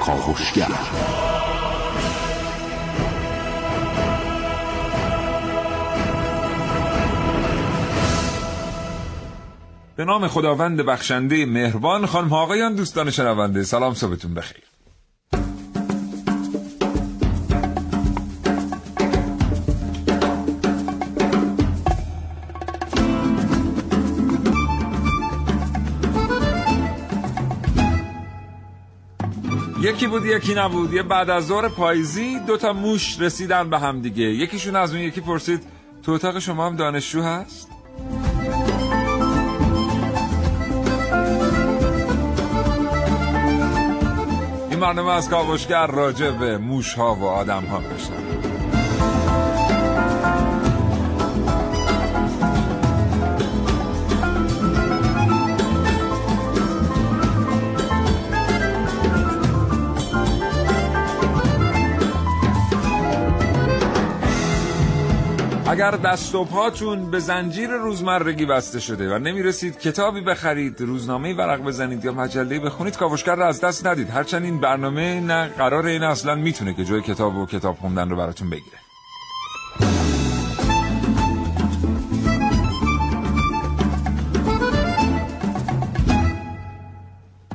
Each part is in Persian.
کاوشگر به نام خداوند بخشنده مهربان خانم آقایان دوستان شنونده. سلام صبحتون بخیر. یکی بود یکی نبود. یه بعد از ظهر پاییزی دو تا موش رسیدن به هم دیگه. یکیشون از اون یکی پرسید تو اتاق شما هم دانشجو هست؟ این برنامه از کاوشگر راجع به موش ها و آدم ها بشنم اگر دست و پاتون به زنجیر روزمرگی بسته شده و نمی‌رسید کتابی بخرید روزنامه ورق بزنید یا مجله بخونید کاوشگر رو از دست ندید. هرچند این برنامه نه قرار این اصلا می‌تونه که جای کتاب و کتاب خوندن رو براتون بگیره.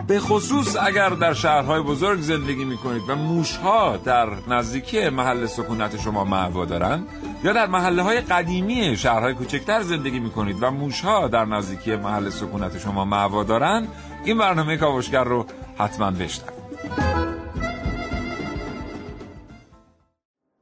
به خصوص اگر در شهرهای بزرگ زندگی می کنید و موشها در نزدیکی محل سکونت شما معوا دارند یا در محله های قدیمی شهرهای کوچکتر زندگی می کنید و موشها در نزدیکی محل سکونت شما معوا دارند این برنامه کاوشگر رو حتما بشنوید.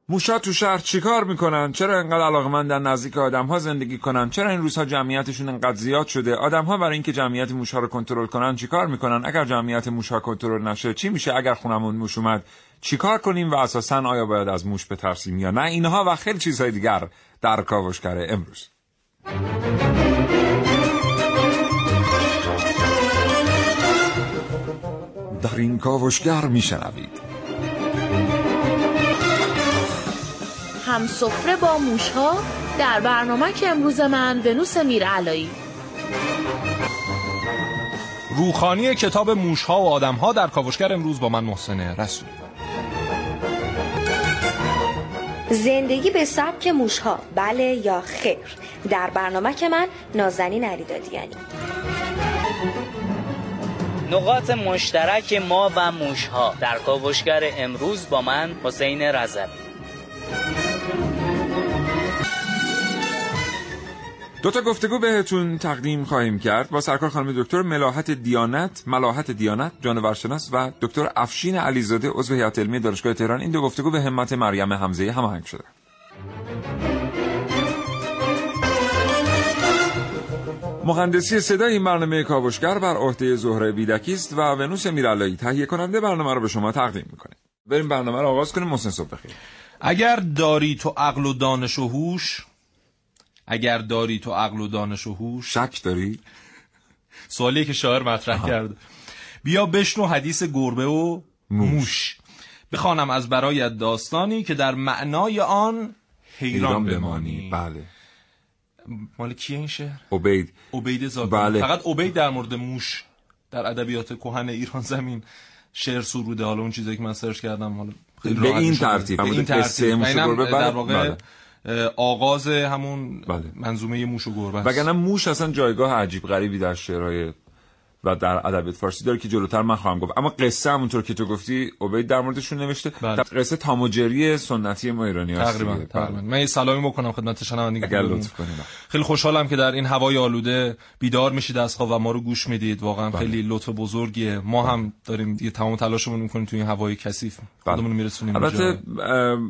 موشا تو شهر چیکار می‌کنن؟ چرا انقدر در نزدیک آدم ها زندگی کنن؟ چرا این روزها جمعیتشون انقدر زیاد شده؟ آدم ها برای اینکه جمعیت موشها رو کنترل کنن چیکار می‌کنن؟ اگر جمعیت موشها کنترل نشه چی میشه؟ اگر خونمون موش اومد چیکار کنیم و اساسا آیا باید از موش بترسیم یا نه؟ اینها و خیلی چیزهای دیگر در کاوشگر امروز. در این کاوشگر میشنوید هم سفره با موشها در برنامه که امروز من ونوس میرعلایی. روخانی کتاب موشها و آدمها در کاوشگر امروز با من محسن رسولی. زندگی به سبک موشها بله یا خیر؟ در برنامه که من نازنین علیدادیانی نقاط مشترک ما و موشها در کاوشگر امروز با من حسین رضوی. دو تا گفتگو بهتون تقدیم خواهیم کرد. با سرکار خانم دکتر ملاحت دیانت ملاحت دیانت جانورشناس و دکتر افشین علیزاده عضو هیئت علمی دانشگاه تهران. این دو گفتگو به همت مریم حمزه هماهنگ شده. مهندسی صدای این برنامه کاوشگر بر عهده زهره بیدکی است و ونوس میرالایی تهیه کننده برنامه رو به شما تقدیم می‌کنه. بریم برنامه رو آغاز کنیم محسن صبح بخیر. اگر داری تو عقل و دانش و هوش اگر داری تو عقل و دانش و هوش شک داری سوالی که شاعر مطرح کرد بیا بشنو حدیث گربه و موش بخوانم از برایت داستانی که در معنای آن حیران بمانی بله مال کیه این شعر عبید عبید زاده بله. فقط عبید در مورد موش در ادبیات کهن ایران زمین شعر سروده حالا اون چیزایی که من سرچ کردم حالا به این. ترتیب. به این ترتیب موش. در بله. واقع بله. آغاز همون بله. منظومه موش و گربه است. وگرنه موش اصلا جایگاه عجیب غریبی در شعرهای و در ادبیات فارسی داره که جلوتر من خواهم گفت اما قصه همونطور که تو گفتی عبید در موردشون نوشته بله. در قصه تاموجری سنتی ما ایرانی هست تقریبا. تقریبا بله. من یه سلامی بکنم خدمت شنوندگان اگر لطف کنید خیلی خوشحالم که در این هوای آلوده بیدار میشید از خواب و ما رو گوش می‌دید واقعا بله. خیلی لطف بزرگیه ما هم داریم دیگه تمام تلاشمون می‌کنیم توی این هوای کثیف بله. خودمون میرسونیم البته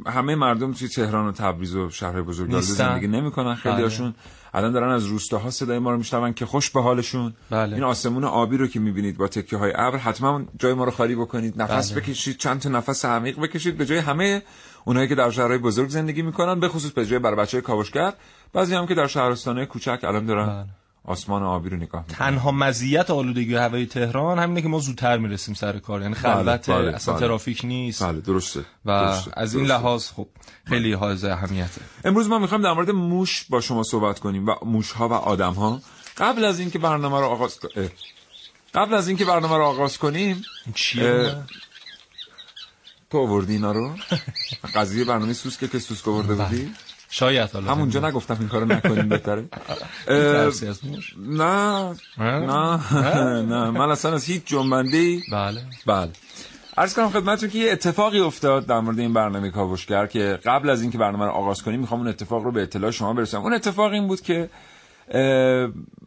همه مردم توی تهران و تبریز و شهرهای بزرگ. زندگی نمی‌کنن خیلی بله. هاشون الان دارن از روستاها صدای ما رو میشنون که خوش به حالشون بله. این آسمون آبی رو که می‌بینید با تکه های ابر حتما جای ما رو خالی بکنید نفس بله. بکشید چند تا نفس عمیق بکشید به جای همه اونایی که در شهرهای بزرگ زندگی می‌کنن به خصوص به جای بر بچه کاوشگر بعضی هم که در شهرستانه کوچک الان دارن بله. آسمان آبی رو نگاه تنها مزیت آلودگی هوای تهران همینه که ما زودتر می‌رسیم سر کار. یعنی خلوت بله، اصلا بله. ترافیک نیست. بله درسته و درسته. از این درسته. لحاظ خب خیلی حائز اهمیته. امروز ما می‌خوایم در مورد موش با شما صحبت کنیم و موش ها و آدم ها قبل از اینکه برنامه رو آغاز اه. قبل از اینکه برنامه رو آغاز کنیم چیه؟ تو آوردی اینا رو؟ قضیه برنامه سوسکه که سوسک آورده بودی؟ شاید حالا همونجا نگفتم این کارو نکنیم بهتره. نه. نه. نه. من اصلا از هیچ جنبنده ای بله. بله. عرض کنم خدمتتون که یه اتفاقی افتاد در مورد این برنامه کاوشگر که قبل از اینکه برنامه رو آغاز کنیم می‌خوام اون اتفاق رو به اطلاع شما برسونم. اون اتفاق این بود که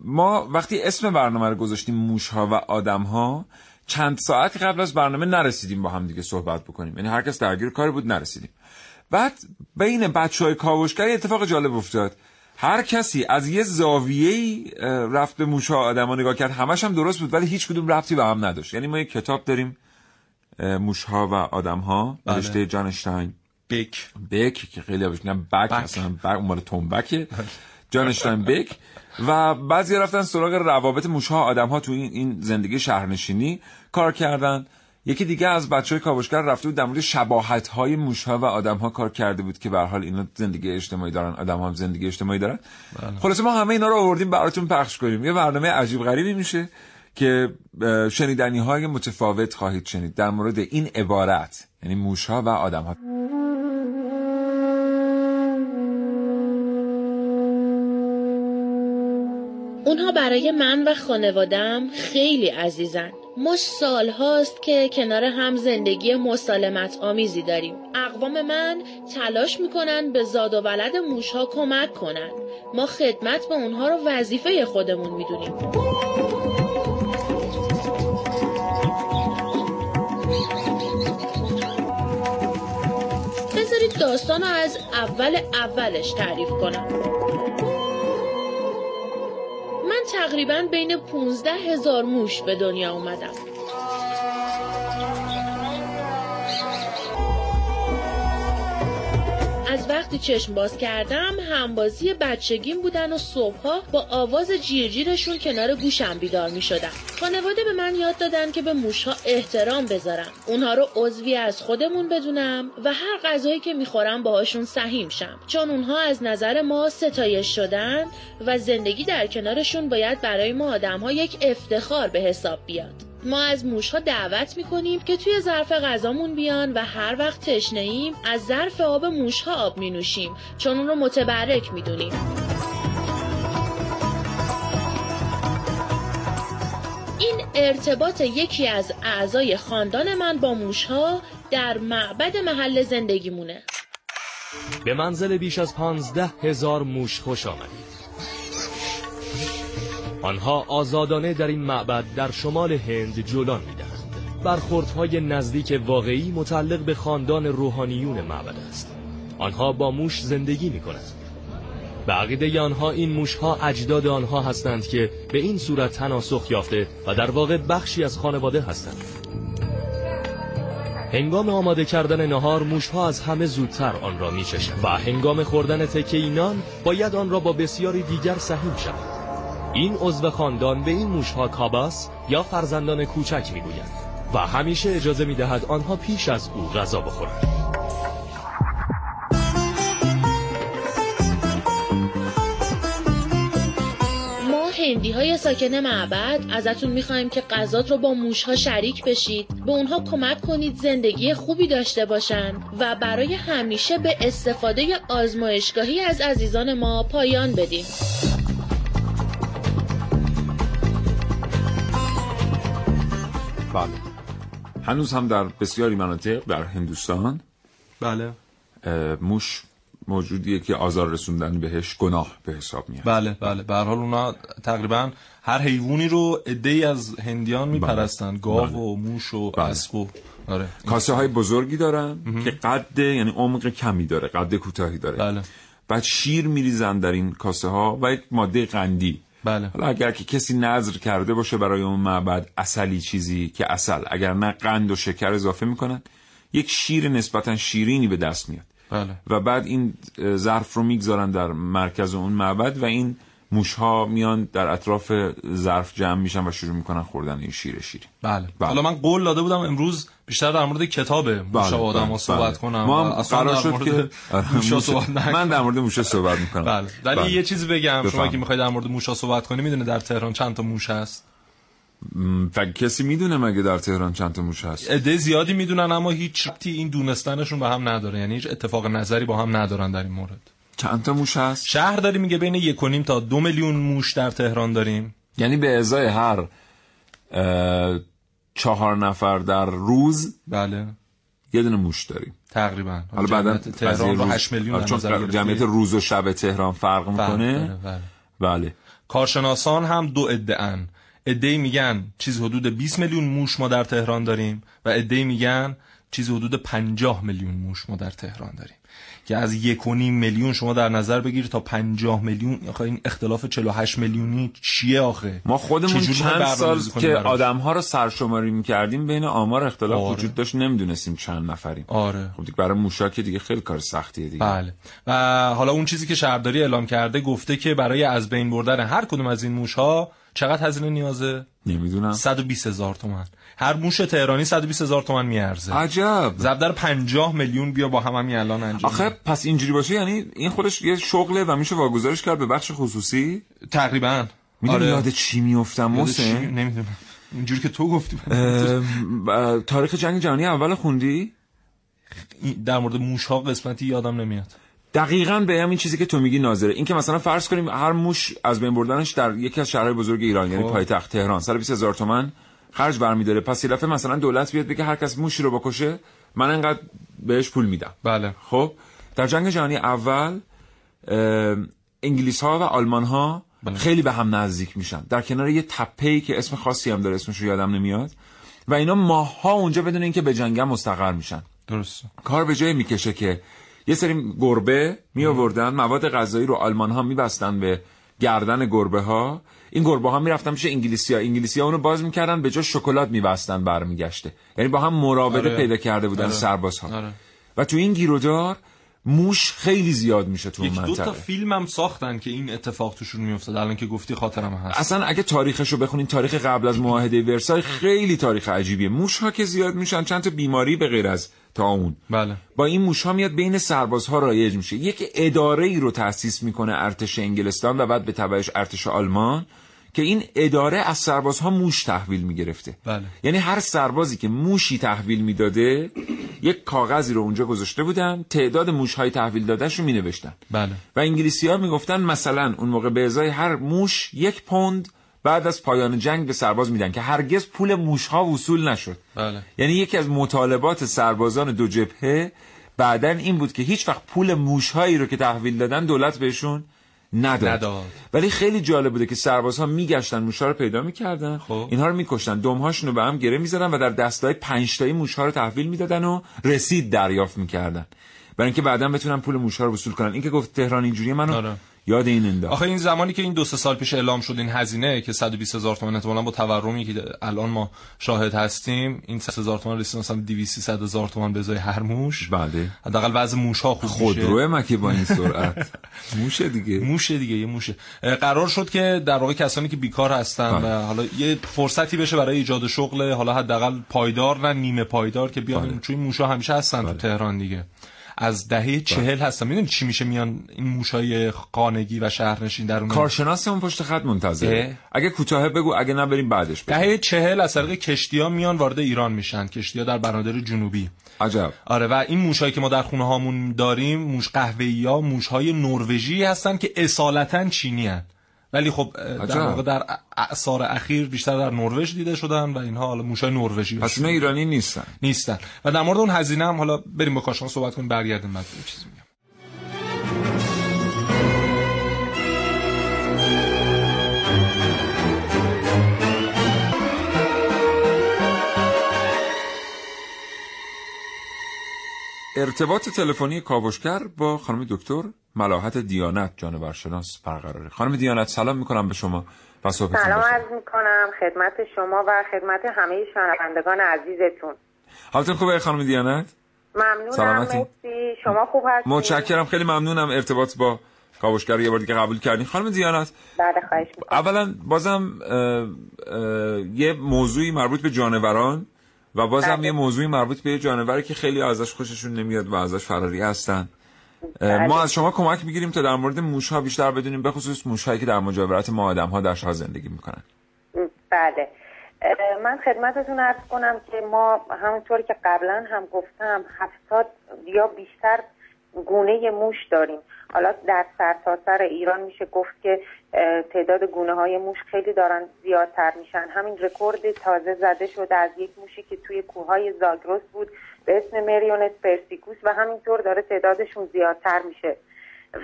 ما وقتی اسم برنامه رو گذاشتیم موش ها و آدم ها چند ساعت قبل از برنامه نرسیدیم با هم دیگه صحبت بکنیم. یعنی هر کس درگیر کاری بود نرسیدیم. بعد بین بچه های کاوشگر اتفاق جالب افتاد. هر کسی از یه زاویه رفت به موش ها آدم ها نگاه کرد همش هم درست بود ولی هیچ کدوم ربطی به هم نداشت. یعنی ما یه کتاب داریم موش ها و آدم ها بله. نوشته جانشتاین بیک. بک که خیلی میگن بک بک. اصلا بک اون تنبکه جانشتاین بک و بعضی رفتن سراغ روابط موشها آدم ها تو این, این زندگی شهرنشینی. کار کردن. یکی دیگه از بچه های کاوشگر رفته بود در مورد شباهت های موشها و آدم ها کار کرده بود که به هر حال اینا زندگی اجتماعی دارن آدم هم زندگی اجتماعی دارن. خلاصه ما همه اینا رو آوردیم براتون پخش کنیم. یه برنامه عجیب غریبی میشه که شنیدنی های متفاوت خواهید شنید در مورد این عبارت یعنی موشها و آدم ها اونها برای من و خانوادم خیلی عزیزن. ما سال هاست که کنار هم زندگی مسالمت آمیزی داریم. اقوام من تلاش می‌کنن به زاد و ولد موشها کمک کنن. ما خدمت به اونها رو وظیفه خودمون می‌دونیم. بذارید داستان رو از اول اولش تعریف کنم. تقریبا بین 15 هزار موش به دنیا اومدم. وقتی چشم باز کردم همبازی بچگیم بودن و صبحها با آواز جیرجیرشون کنار گوشم بیدار می شدم. خانواده به من یاد دادن که به موشها احترام بذارم. اونها رو عضوی از خودمون بدونم و هر غذایی که می‌خورم باهاشون سهیم شم. چون اونها از نظر ما ستایش شدن و زندگی در کنارشون باید برای ما آدم ها یک افتخار به حساب بیاد. ما از موشها دعوت می‌کنیم که توی ظرف غذامون بیان و هر وقت تشنه ایم از ظرف آب موشها آب می نوشیم چون اون رو متبرک می‌دونیم. این ارتباط یکی از اعضای خاندان من با موشها در معبد محل زندگیمونه. به منزل بیش از پانزده هزار موش خوش آمدید. آنها آزادانه در این معبد در شمال هند جولان می‌دهند. برخوردهای نزدیک واقعی متعلق به خاندان روحانیون معبد است. آنها با موش زندگی می کنند به عقیده آنها این موشها اجداد آنها هستند که به این صورت تناسخ یافته و در واقع بخشی از خانواده هستند. هنگام آماده کردن نهار موشها از همه زودتر آن را میچشند و هنگام خوردن تکه نان باید آن را با بسیاری دیگر سهیم شود این عضو خاندان به این موشها کاباس یا فرزندان کوچک می‌گویند و همیشه اجازه می‌دهد آنها پیش از او غذا بخورند. ما هندی های ساکن معبد ازتون می‌خوایم که غذات رو با موشها شریک بشید. به اونها کمک کنید زندگی خوبی داشته باشن و برای همیشه به استفاده آزمایشگاهی از عزیزان ما پایان بدیم بله. هنوز هم در بسیاری مناطق در هندوستان بله. موش موجودیه که آزار رسوندن بهش گناه به حساب میاد. بله بله. به هر حال اونا تقریبا هر حیوانی رو عده‌ای از هندیان میپرستن گاو بله. و موش و بله. اسب و آره. کاسه های بزرگی دارن که قد یعنی عمق کمی داره قد کوتاهی داره. بله. بعد شیر میریزن در این کاسه ها و یک ماده قندی. بله. حالا اگر که کسی نظر کرده باشه برای اون معبد اصلی چیزی که اصل اگر نه قند و شکر اضافه می‌کنن یک شیر نسبتا شیرینی به دست میاد بله و بعد این ظرف رو می‌گذارن در مرکز اون معبد و این موش ها میان در اطراف ظرف جمع میشن و شروع می‌کنن خوردن این شیر شیری. بله. بله. حالا من قول داده بودم امروز بیشتر در مورد کتاب موشا و آدم ها صحبت کنم ما هم اصلا قرار شد که موشا موش- صحبت نکنم. من در مورد موشه صحبت می‌کنم. بله. ولی یه چیزی بگم شما بفرمایید. که می‌خواید در مورد موشا صحبت کنی می‌دونه در تهران چند تا موش هست؟ و کسی می‌دونه مگه در تهران چند تا موش هست؟ عده زیادی می‌دونن اما هیچ این دونستنشون به هم نداره. یعنی هیچ اتفاق نظری با هم ندارن در این مورد. چند تا موش هست؟ شهر داری میگه بین یک و نیم تا دو میلیون موش در تهران داریم. یعنی به ازای هر چهار نفر در روز بله. یه دونه موش داریم. تقریبا. حالا بعدا تهران رو روز- 8 میلیون آره، در چون. جمعیت روز و شب تهران فرق فرق می‌کنه. بله. بله. کارشناسان هم دو ادعان ادعی میگن چیز حدود 20 میلیون موش ما در تهران داریم و ادعی میگن چیز حدود 50 میلیون موش ما در تهران داریم. که از یک و نیم میلیون شما در نظر بگیر تا 50 میلیون. آخه این اختلاف 48 میلیونی چیه آخه؟ ما خودمون چند سال که؟ آدم ها رو سرشماری می‌کردیم بین آمار اختلاف آره. وجود داشت نمی‌دونستیم چند نفریم. آره. خب دیگه برای موشا که دیگه خیلی کار سختیه دیگه. بله. و حالا اون چیزی که شهرداری اعلام کرده گفته که برای از بین بردن هر کدوم از این موش ها چقدر هزینه نیازه؟ نمی‌دونم. 120 هزار تومن هر موش تهرانی 120 هزار تومن میارزه. عجب. ضرب در 50 میلیون بیا با هم همین الان انجام آخه پس اینجوری باشه یعنی این خودش یه شغله و میشه واگذارش کرد به بخش خصوصی؟ تقریبا. می‌دونی یاد چی میفتم یاد چی؟ محسن نمی‌دونم. اینجوری که تو گفتی. اه، تاریخ جنگ جهانی اول خوندی؟ در مورد موش ها قسمتی یادم نمیاد. دقیقا به همین چیزی که تو میگی ناظره. این که مثلا فرض کنیم هر موش از بین بردنش در یکی از شهرهای بزرگ ایران یعنی خب. پایتخت تهران سر 20 هزار تومن خرج برمیداره. پس یه دفعه مثلا دولت بیاد بگه هر کس موشی رو بکشه من انقدر بهش پول میدم. بله. خب؟ در جنگ جهانی اول انگلیس ها و آلمان ها بله. خیلی به هم نزدیک میشن. در کنار یه تپه‌ای که اسم خاصی هم داره اسمش رو یادم نمیاد. و اینا ماه ها اونجا بدون اینکه به جنگم مستقر میشن. درست کار به جای می‌کشه که یه سری گربه می آوردن مواد غذایی رو آلمان ها میبستن به گردن گربه ها این گربه ها می‌رفتن میشه انگلیسی ها انگلیسی ها اونو باز می‌کردن به جای شکلات میبستن برمیگشته. یعنی با هم مراوده آره. پیدا کرده بودن آره. سربازها. آره. و تو این گیرودار موش خیلی زیاد میشه تو یک دو تا منطقه. فیلم هم ساختن که این اتفاق توشون میافتاد. الان که گفتی خاطرم هست. اصلا اگه تاریخش رو بخونین تاریخ قبل از معاهده ورسای خیلی تاریخ عجیبیه. موش ها که زیاد میشن چند تا بیماری به غیر از طاعون بله. با این موش ها میاد بین سربازها رایج میشه. یک اداره ای رو تأسیس می‌کنه ارتش انگلستان و بعد به تبعش ارتش آلمان که این اداره از سربازها موش تحویل می‌گرفته. بله. یعنی هر سربازی که موشی تحویل می‌داده یک کاغذی رو اونجا گذاشته بودن تعداد موش های تحویل دادهش رو مینوشتن. بله. و انگلیسی ها می‌گفتن مثلا اون موقع به ازای هر موش یک پوند بعد از پایان جنگ به سرباز میدن که هرگز پول موش ها وصول نشد. بله. یعنی یکی از مطالبات سربازان دو جبهه بعدا این بود که هیچ وقت پول موشهایی رو که تحویل دادن دولت بهشون نداد, نداد. ولی خیلی جالب بوده که سربازها میگشتن موشها رو پیدا می‌کردن. خب. اینها رو میکشتن. دمهاشون رو به هم گره می‌زدن و در دستای پنج تایی موشها رو تحویل می‌دادن و رسید دریافت می‌کردن. برای اینکه بعدا بتونن پول موشها رو وصول کنن. این که گفت تهران اینجوریه منو آره. یاد این انداخت آخه این زمانی که این دو سه سال پیش اعلام شد این هزینه که 120 هزار تومان احتمالاً با تورمی که الان ما شاهد هستیم این 3 هزار تومان رسید مثلا 200 300 هزار تومان به ازای هر موش. بله. حداقل وضع موش ها خوب میشه. خودروه مکه با این سرعت. موشه دیگه. موشه دیگه یه موشه. قرار شد که در واقع کسانی که بیکار هستن بله. و حالا یه فرصتی بشه برای ایجاد شغل حالا حداقل پایدار نه نیمه پایدار که بیان بله. چون موشا همیشه هستن تو تهران دیگه. از دهه چهل هستن می‌دونی چی میشه میان این موشای خانگی و شهرنشین در اون کارشناسمون پشت خط منتظره. اگه کوتاه بگو اگه نه بریم بعدش بگو. دهه چهل از طریق کشتی ها میان وارد ایران میشن. کشتی ها در بنادر جنوبی. عجب. آره و این موشهایی که ما در خونه هامون داریم موش قهوه‌ای ها موش های نروژی هستن که اصالتا چینی هن. ولی خب در. واقع در اعصار اخیر بیشتر در نروژ دیده شدن و اینها حالا موش های نروژی پس اینا ایرانی نیستن. نیستن. و در مورد اون هزینه هم حالا بریم با کارشناس صحبت کنیم برگردیم بعد چیزی میگم. ارتباط تلفنی کاوشگر با خانم دکتر ملاحت دیانت جانورشناس برقراره خانم دیانت سلام می‌کنم به شما و سلام. عرض می‌کنم خدمت شما و خدمت همه شنوندگان عزیزتون حالتون خوبه خانم دیانت ممنونم سلامتی. مرسی شما خوب هستید متشکرم خیلی ممنونم ارتباط با کاوشگر یه بار دیگه قبول کردین خانم دیانت بله خواهش می‌کنم اولا بازم اه، اه، یه موضوعی مربوط به جانوران و بازم بله. یه موضوعی مربوط به یه جانوری که خیلی ازش خوششون نمیاد و ازش فراری هستن. ما از شما کمک می‌گیریم تا در مورد موش ها بیشتر بدونیم به خصوص موش هایی که در مجاورت ما آدم ها در شهر زندگی می‌کنن. بله. من خدمتتون ارز کنم که ما همونطور که قبلا هم گفتم هفتاد یا بیشتر گونه موش داریم. حالا در سرتاسر سر ایران میشه گفت که تعداد گونه های موش خیلی دارن زیادتر میشن. همین رکورد تازه زده شده از یک موشی که توی کوههای زاگرس بود. به اسم مریونت پرسیکوس و همینطور داره تعدادشون زیادتر میشه.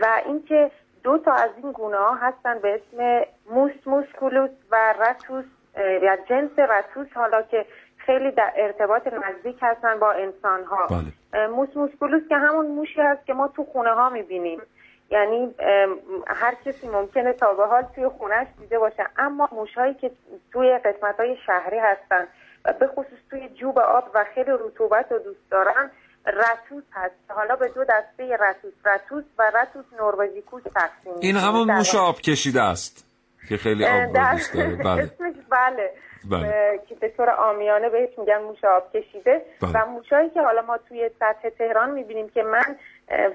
و اینکه دو تا از این گونه ها هستن به اسم موس موسکولوس و رتوس یا جنس رتوس حالا که خیلی در ارتباط نزدیک هستن با انسان ها بله. موس موسکولوس که همون موشی هست که ما تو خونه ها می‌بینیم. یعنی هر کسی ممکنه تا به حال توی خونهش دیده باشه اما موشهایی که توی قسمت های شهری هستن. به خصوص توی جوب آب و خیلی رطوبت رو دوست دارن رتوس هست. حالا به دو دسته رتوس رتوس و رتوس نروژیکوس تقسیم این همون موش آب کشیده است که خیلی آب دوست داره. بله. بله. بله. که به طور آمیانه بهش میگن موش آب کشیده. بله. و موشایی که حالا ما توی سطح تهران می‌بینیم که من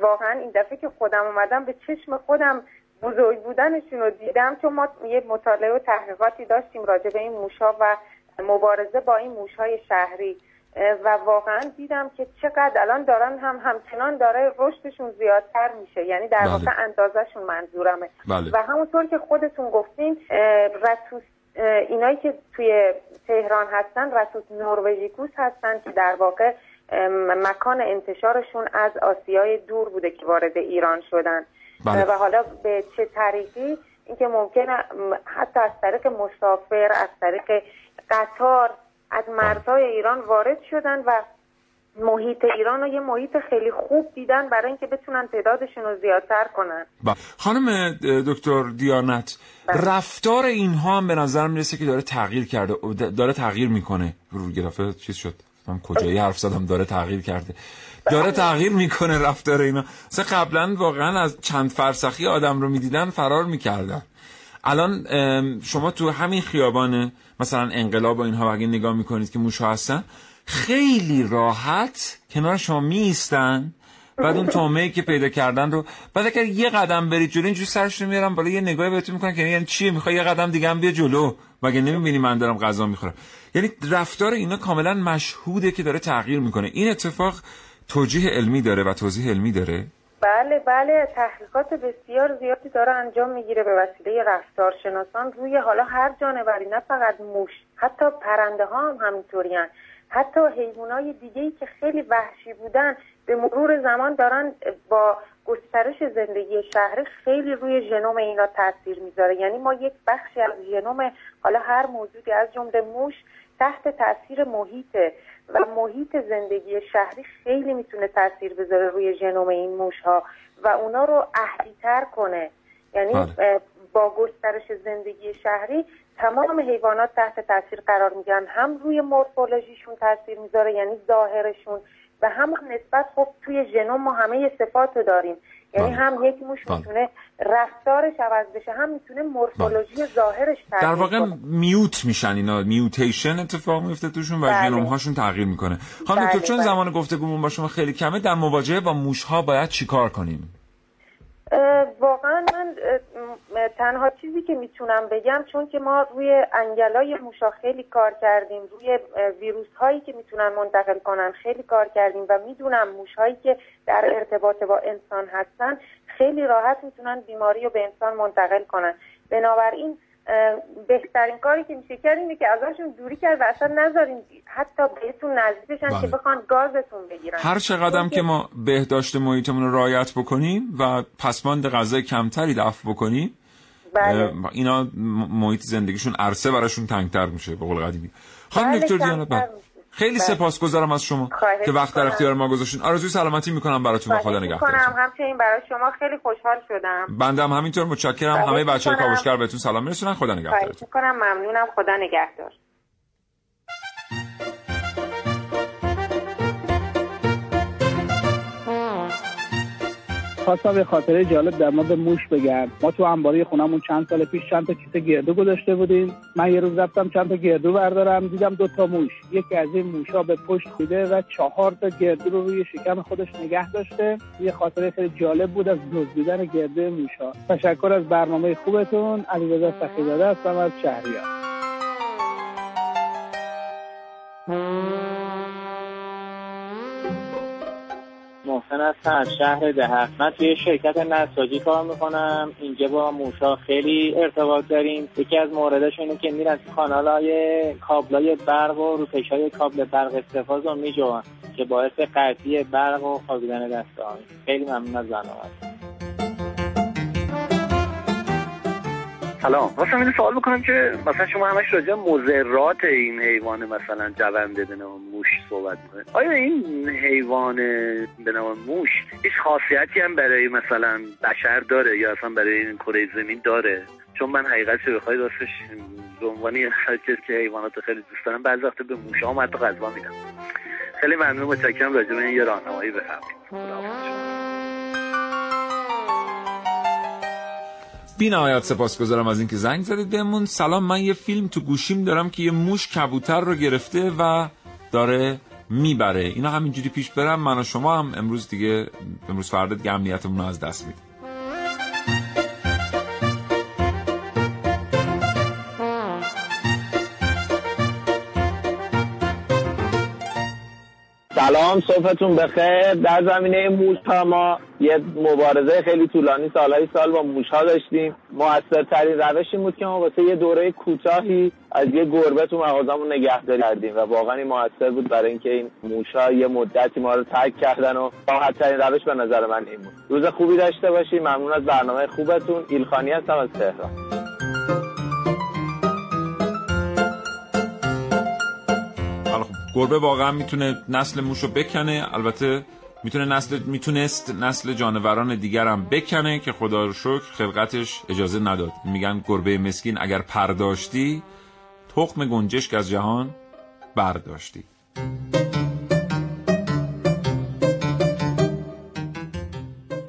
واقعا این دفعه که خودم اومدم به چشم خودم بزرگ بودنشون رو دیدم چون ما یه مطالعه و تحقیقاتی داشتیم راجع به این موشا و مبارزه با این موشهای شهری و واقعا دیدم که چقدر الان دارن هم همچنان داره رشدشون زیادتر میشه یعنی در بله. واقع اندازشون منظورمه بله. و همونطور که خودتون گفتین رتوس اینایی که توی تهران هستن رتوس نروژیکوس هستن که در واقع مکان انتشارشون از آسیای دور بوده که وارد ایران شدن بله. و حالا به چه طریقی اینکه ممکنه حتی از طریق مسافر از طریق قطار از مرزهای ایران وارد شدن و محیط ایران رو یه محیط خیلی خوب دیدن برای اینکه بتونن تعدادشون رو زیادتر کنن با. خانم دکتر دیانت بله. رفتار اینها هم به نظر می‌رسه که داره تغییر کرده داره تغییر می‌کنه رو گرافه چیز شد من کجایی حرف زدم داره تغییر کرده. داره. تغییر می‌کنه رفتار اینا. مثلا قبلا واقعا از چند فرسخی آدم رو می‌دیدن فرار می‌کردن. الان شما تو همین خیابان مثلا انقلاب و اینها اگه نگاه می‌کنید که موشا هستن خیلی راحت کنار شما میستن بعد اون تومه که پیدا کردن رو بعد اگر یه قدم برید جلو اینجوری سرش رو میارم بالا یه نگاهی بهتون می‌کنن که یعنی چیه؟ می‌خوای یه قدم دیگه هم بیا جلو. مگه نمی‌بینی من دارم غذا می‌خورم؟ یعنی رفتار اینا کاملا مشهوده که داره تغییر می‌کنه. این اتفاق توجیه علمی داره و توضیح علمی داره؟ بله بله. تحقیقات بسیار زیادی داره انجام می‌گیره به وسیله رفتارشناسان. روی حالا هر جانوری نه فقط موش حتی پرنده ها هم همینطوری حتی حیوانای دیگه ای که خیلی وحشی بودن به مرور زمان دارن با گسترش زندگی شهری خیلی روی ژنوم اینا تاثیر می‌ذاره. یعنی ما یک بخشی از ژنوم حالا هر موجودی از جمله موش تحت تاثیر محیطه و محیط زندگی شهری خیلی می‌تونه تاثیر بذاره روی ژنوم این موش ها و اونا رو اهلی تر کنه. یعنی بله. با گسترش زندگی شهری تمام حیوانات تحت تاثیر قرار می‌گیرن. هم روی مورفولوژیشون تاثیر می‌ذاره یعنی ظاهرشون. و هم نسبت خب توی ژنوم ما همه صفات رو داریم یعنی بله. هم یک موش بله. می‌تونه رفتارش عوض بشه هم می‌تونه مورفولوژی بله. ظاهرش تغییر در واقع میوت میشن اینا میوتیشن اتفاق میفته توشون و بله. ژنوم هاشون تغییر می‌کنه خانم بله. چون زمان گفتگومون با شما خیلی کمه در مواجهه با موش ها باید چیکار کنیم واقعا من تنها چیزی که می‌تونم بگم چون که ما روی انگلای موشا خیلی کار کردیم روی ویروس هایی که می‌تونن منتقل کنن خیلی کار کردیم و می‌دونم موش هایی که در ارتباط با انسان هستن خیلی راحت می‌تونن بیماری رو به انسان منتقل کنن. بنابراین بهترین کاری که میشه کرد اینه که ازشون دوری کرد و اصلا نذارین حتی بهتون نزدیک بشن که بله. بخوان گازتون بگیرن هر چقدر که ما بهداشت محیطمون رو رعایت بکنیم و پسماند غذای کمتری دفع بکنیم بله. اینا محیط زندگیشون عرصه براشون تنگتر میشه به قول قدیمی خانم بله، دکتر دیانت خیلی بله. سپاسگزارم از شما که وقت در اختیار ما گذاشتین. آرزوی سلامتی می‌کنم براتون خدا نگهدارتون. همچنین برای شما خیلی خوشحال شدم. بنده هم همینطور. متشکرم. همه بچهای کاوشگر بهتون سلام میرسونن. خدا نگهدارتون. ممنونم. خدا نگهدار. خواستم به خاطره جالب در مورد موش بگم. ما تو انباری خونمون چند سال پیش چند تا کیسه گردو گذاشته بودیم. من یه روز رفتم چند تا گردو بردارم دیدم دو تا موش. یکی از این موشا به پشت بوده و چهار تا گردو رو روی شکم خودش نگه داشته. یه خاطره خیلی جالب بود از دزدیدن گردو موشا. تشکر از برنامه خوبتون. علیرضا سخیزاده هستم از شهریار. حسن هستم از شهر دهق من توی شرکت نساجی کار می‌کنم. اینجا با موشا خیلی ارتباط داریم. یکی از موردش اینه که میرن تو کانال های کابلای برق و روپش های کابل برق استفاده رو میجوان که باعث قطعی برق و خوابیدن دسته خیلی ممنون از برنامه سلام. واسه اینو سوال بکنم که مثلا شما همش راجع مزرات این حیوان مثلا جونده به نام موش صحبت می‌کنید. آیا این حیوان به نام موش هیچ خاصیتی هم برای مثلا بشر داره یا اصلا برای این کره زمین داره؟ چون من حقیقت چه بخواید راستش به عنوان که حیوانات خیلی دوست دارم بعضی وقت به موش هم حتی غذا میدم. خیلی ممنون متشکرم راجع به این یه راهنمایی بفرمایید. بی نهایت سپاسگزارم از اینکه زنگ زدید بهمون. سلام من یه فیلم تو گوشیم دارم که یه موش کبوتر رو گرفته و داره می‌بره. اینا همینجوری پیش برم من و شما هم امروز دیگه امروز فردا دیگه امنیتمون رو از دست میدیم. سلام صبحتون بخیر. در زمینه موش ما یه مبارزه خیلی طولانی سالهای سال با موش ها داشتیم. موثرترین روش این بود که ما واسه یه دوره کوتاهی از یه گربه تو مغازمون نگهداری کردیم و واقعا این موثر بود برای اینکه این موش ها یه مدتی ما رو ترک کردن و راحت ترین روش به نظر من این بود. روز خوبی داشته باشی. ممنون از برنامه خوبتون. ایلخانی هستم از تهران. گربه واقعا می‌تونه نسل موشو بکنه. البته می‌تونه نسل می‌تونست نسل جانوران هم بکنه که خدا رو شکر خلقتش اجازه نداد. میگن گربه مسکین اگر پرداشتی تخم گنجشک از جهان برداشتی.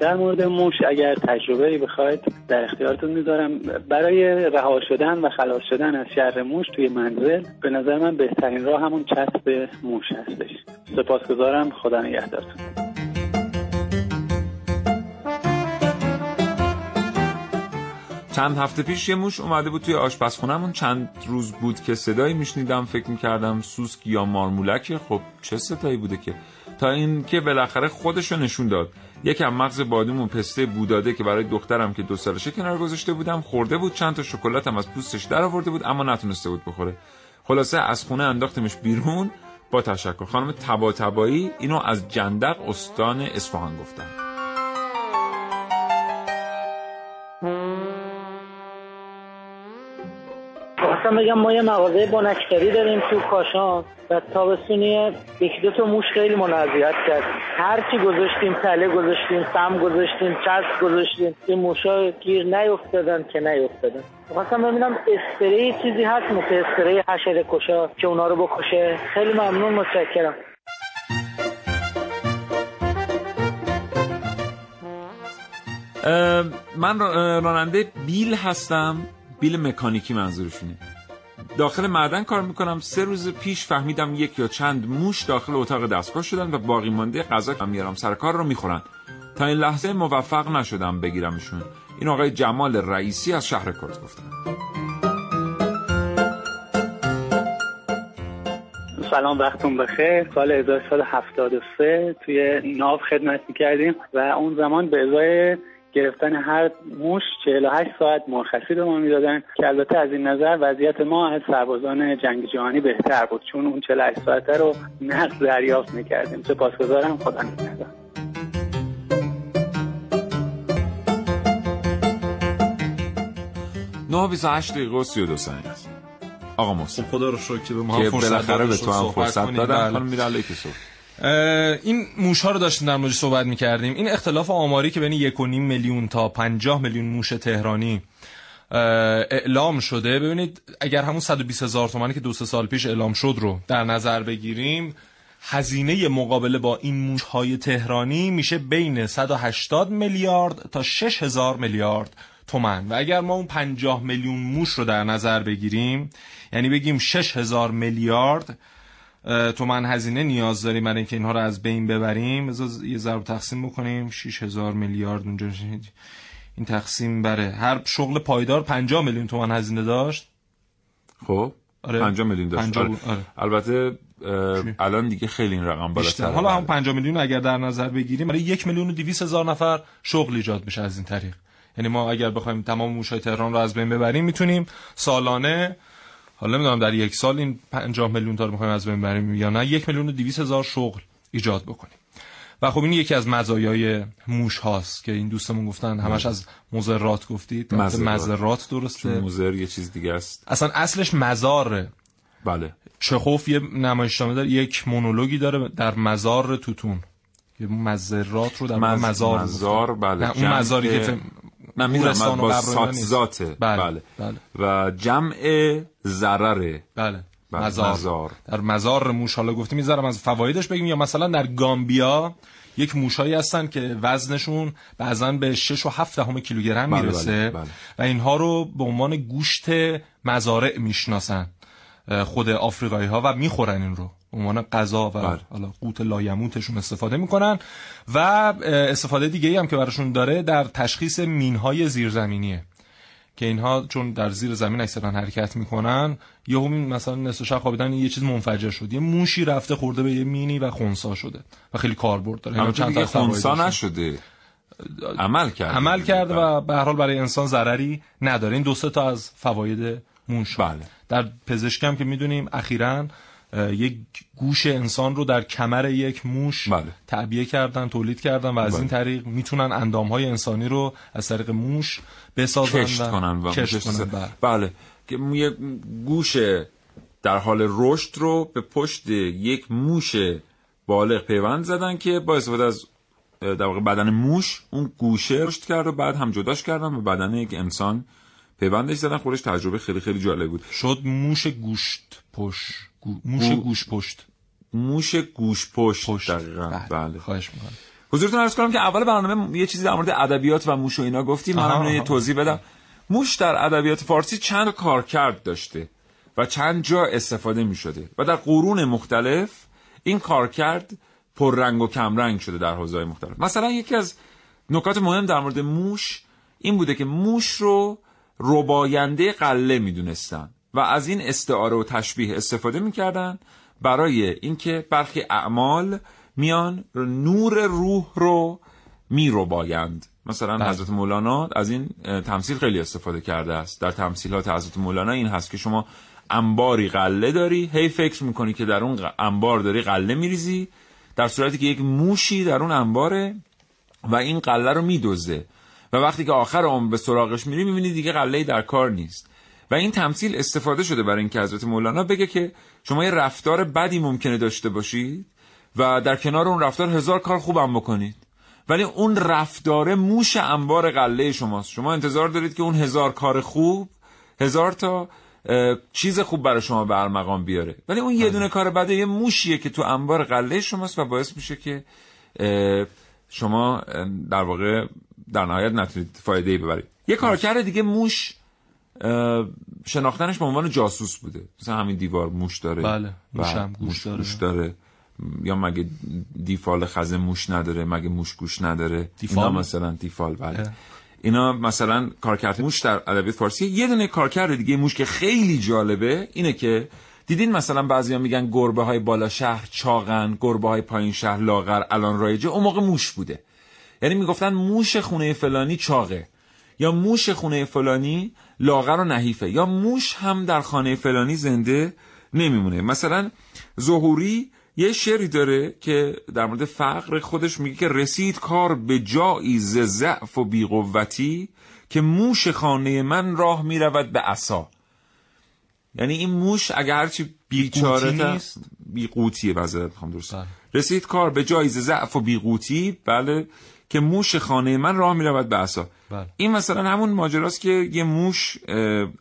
در مورد موش اگر تجربه بخواید در اختیارتون می‌ذارم. برای رها شدن و خلاص شدن از شر موش توی منزل به نظر من بهترین راه همون چسب موش هستش. سپاسگزارم. خدا نگهدارتون. چند هفته پیش یه موش اومده بود توی آشپزخونهمون. چند روز بود که صدایی میشنیدم فکر می‌کردم سوسک یا مارمولک خب چه صدایی بوده که؟ تا اینکه بالاخره خودش رو نشون داد. یکم مغز بادوم و پسته بوداده که برای دخترم که دو سالشه کنار گذاشته بودم خورده بود چند تا شکلات هم از پوستش در آورده بود اما نتونسته بود بخوره. خلاصه از خونه انداختمش بیرون با تشکر. خانم تبا تبایی اینو از جندق استان اصفهان گفتم خواستم بگم ما یه مغازه بانکتری داریم تو کاشان و تابستونی یکی دو تا موش خیلی منعذیت کرد. هر چی گذاشتیم تله گذاشتیم سم گذاشتیم چسب گذاشتیم این موشا گیر نیفتادن که نیفتادن. خواستم ببینم اسپری چیزی هست مثل اسپری حشره کشا که اونا رو بکشه. خیلی ممنون متشکرم. من راننده بیل هستم. بیل مکانیکی منظورشونه. داخل معدن کار می‌کنم. سه روز پیش فهمیدم یک یا چند موش داخل اتاق دستگاه شدن و باقی مانده غذا که میارم سر کار رو می‌خورن. تا این لحظه موفق نشدم بگیرمشون. این آقای جمال رئیسی از شهر کرد گفتن. سلام وقتون بخیر. سال 1373 توی ناو خدمت می‌کردیم و اون زمان به ازای گرفتن هر موش 48 ساعت مرخصی به ما می‌دادن که البته از این نظر وضعیت ما از سربازان جنگ جهانی بهتر بود چون اون 48 ساعته رو نقد دریافت می‌کردیم. سپاسگزارم. خدا نگهدار. نه 28 دقیقه و 32 ثانیه. آقا محسن. خب خدا رو شکر که به ما فرصت به تو هم فرصت دادن. بله. خانم میره که این موش ها رو داشتیم در موردش صحبت می‌کردیم. این اختلاف آماری که بین یک و نیم میلیون تا پنجاه میلیون موش تهرانی اعلام شده. ببینید اگر همون 120 هزار تومانی که دو سه سال پیش اعلام شد رو در نظر بگیریم هزینه مقابله با این موش های تهرانی میشه بین 180 میلیارد تا 6 هزار میلیارد تومن و اگر ما اون 50 میلیون موش رو در نظر بگیریم یعنی بگیم 6 هزار میلیارد تومن هزینه نیاز داریم برای اینکه اینها رو از بین ببریم؟ یه ضرب تقسیم بکنیم. 6000 میلیارد اونجا این تقسیم بره. هر شغل پایدار 50 میلیون تومن هزینه داشت؟ خب آره. 5 میلیون داشت. 50 آره. آره. البته الان دیگه خیلی این رقم. بالاتر حالا هم 5 میلیون اگر در نظر بگیریم برای یک میلیون و 200 هزار نفر شغل ایجاد میشه از این طریق. یعنی ما اگر بخوایم تمام موشهای تهران رو از بین ببریم می‌تونیم سالانه حالا نمی‌دونم در یک سال این 50 میلیون تا رو می‌خوایم از بین ببریم یا نه یک میلیون و 200 هزار شغل ایجاد بکنیم. و خب این یکی از مزایای موش هاست که این دوستمون گفتن همش از مضرات گفتید. چون درسته. موزر یه چیز دیگه است. اصلا اصلش مزاره بله. چخوف یه نمایشنامه داره یک مونولوگی داره در مزار توتون. که مزرات رو در مز- مزار مزار. بله. نه اون مزاری که نه می‌دونم با. ساتزاته بله بله. بله و جمع ضرره بله بله، مزار. مزار. در مزار موش حالا گفتیم می‌ذارم از فوایدش بگیم یا مثلا در گامبیا یک موشایی هستن که وزنشون بعضا به 6 و 7 دهم کیلوگرم بله، می‌رسه بله، بله. و اینها رو به عنوان گوشت مزارع می‌شناسن خود آفریقایی ها و می‌خورن این رو عنوان غذا و بله. حالا قوت لایموتشون استفاده می‌کنن و استفاده دیگه ای هم که براشون داره در تشخیص مینهای زیرزمینیه. که اینها چون در زیر زمین اکثرا حرکت می‌کنن یهو مثلا نصف شب خوابیدن یه چیز منفجر شد. یه موشی رفته خورده به یه مینی و خونسا شده و خیلی کاربرد داره. اینا چند دیگه تا خونسا. نشده. عمل کرد عمل کرده و به هر حال برای انسان ضرری نداره. این دو سه تا از فواید موش. بله. در پزشکی هم که می‌دونیم اخیرا یک گوش انسان رو در کمر یک موش بله. تعبیه کردن تولید کردن و از بله. این طریق می‌تونن اندامهای انسانی رو از طریق موش بسازن کشت و کنن و کشت کنن بله. بله یه گوش در حال رشد رو به پشت یک موش بالغ پیوند زدن که با استفاده از در واقع بدن موش اون گوشه رشد کرد و بعد هم جداش کردن و بدن یک انسان پیوندش زدن خودش تجربه خیلی خیلی جالب بود شد موش گوشت پشت گو- موش گو- گوش پشت موش گوش پشت, پشت. دقیقاً. بله. بله. خواهش می‌کنم. حضورتون عرض کنم که اول برنامه یه چیزی در مورد ادبیات و موش و اینا گفتیم. منم یه. توضیح بدم. موش در ادبیات فارسی چند کارکرد داشته و چند جا استفاده می شده و در قرون مختلف این کارکرد پررنگ و کمرنگ شده در حوزه‌های مختلف. مثلا یکی از نکات مهم در مورد موش این بوده که موش رو رباینده قله می‌دونستن. و از این استعاره و تشبیه استفاده می‌کردن برای اینکه برخی اعمال میان نور روح رو میربایند. مثلا بله. حضرت مولانا از این تمثیل خیلی استفاده کرده است. در تمثیلات حضرت مولانا این هست که شما انباری قله داری هی فکر می‌کنی که در اون انبار داری قله میریزی. در صورتی که یک موشی در اون انباره و این قله رو میدزده. و وقتی که آخر عمر به سراغش میری می‌بینی دیگه قله در کار نیست. و این تمثیل استفاده شده برای اینکه حضرت مولانا بگه که شما یه رفتار بدی ممکنه داشته باشید و در کنار اون رفتار هزار کار خوبم بکنید. ولی اون رفتار موش انبار قله شماست. شما انتظار دارید که اون هزار کار خوب هزار تا چیز خوب برای شما برمقام بیاره. ولی اون یه دونه کار بده یه موشیه که تو انبار قله شماست و باعث میشه که شما در واقع در نهایت نتونید فایده ای ببرید. یه کارکرد دیگه موش شناختنش به عنوان جاسوس بوده. مثلا همین دیوار موش داره. بله، موش و هم گوش داره. گوش داره. یا مگه دیفال خزه موش نداره مگه موش گوش نداره؟ دیفال؟ اینا مثلا دیفال بله. اه. اینا مثلا کارکرد موش در ادبیات فارسی. یه دونه کارکرد دیگه موش که خیلی جالبه اینه که دیدین مثلا بعضیا میگن گربه های بالا شهر چاقن گربه های پایین شهر لاغر الان رایجه. اون موقع موش بوده. یعنی می‌گفتن موش خونه فلانی چاقه. یا موش خونه فلانی لاغر و نحیفه یا موش هم در خانه فلانی زنده نمیمونه مثلا ظهوری یه شعری داره که در مورد فقر خودش میگه که رسید کار به جایی ز ضعف و بیقوتی که موش خانه من راه می‌رود به عصا یعنی این موش اگر هرچی بیچاره نیست؟ بیقوتیه معذرت می‌خوام درست بله. رسید کار به جایی ز ضعف و بیقوتی بله که موش خانه من راه می‌رود به عصا بله. این مثلا همون ماجراست که یه موش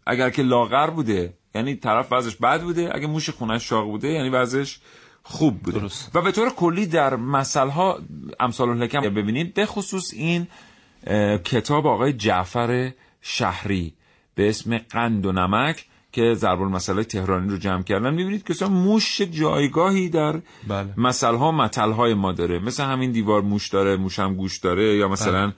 اگر که لاغر بوده یعنی طرف وضعش بد بوده اگه موش خونش شاق بوده یعنی وضعش خوب بوده درست. و به طور کلی در مسئله ها امثال الحکم ببینید به خصوص این کتاب آقای جعفر شهری به اسم قند و نمک که ضرب المثل تهرانی رو جمع کردن می‌بینید که اصلا موش جایگاهی در بله. مثل ها متل های ما داره. مثل همین دیوار موش داره موش هم گوش داره یا مثلا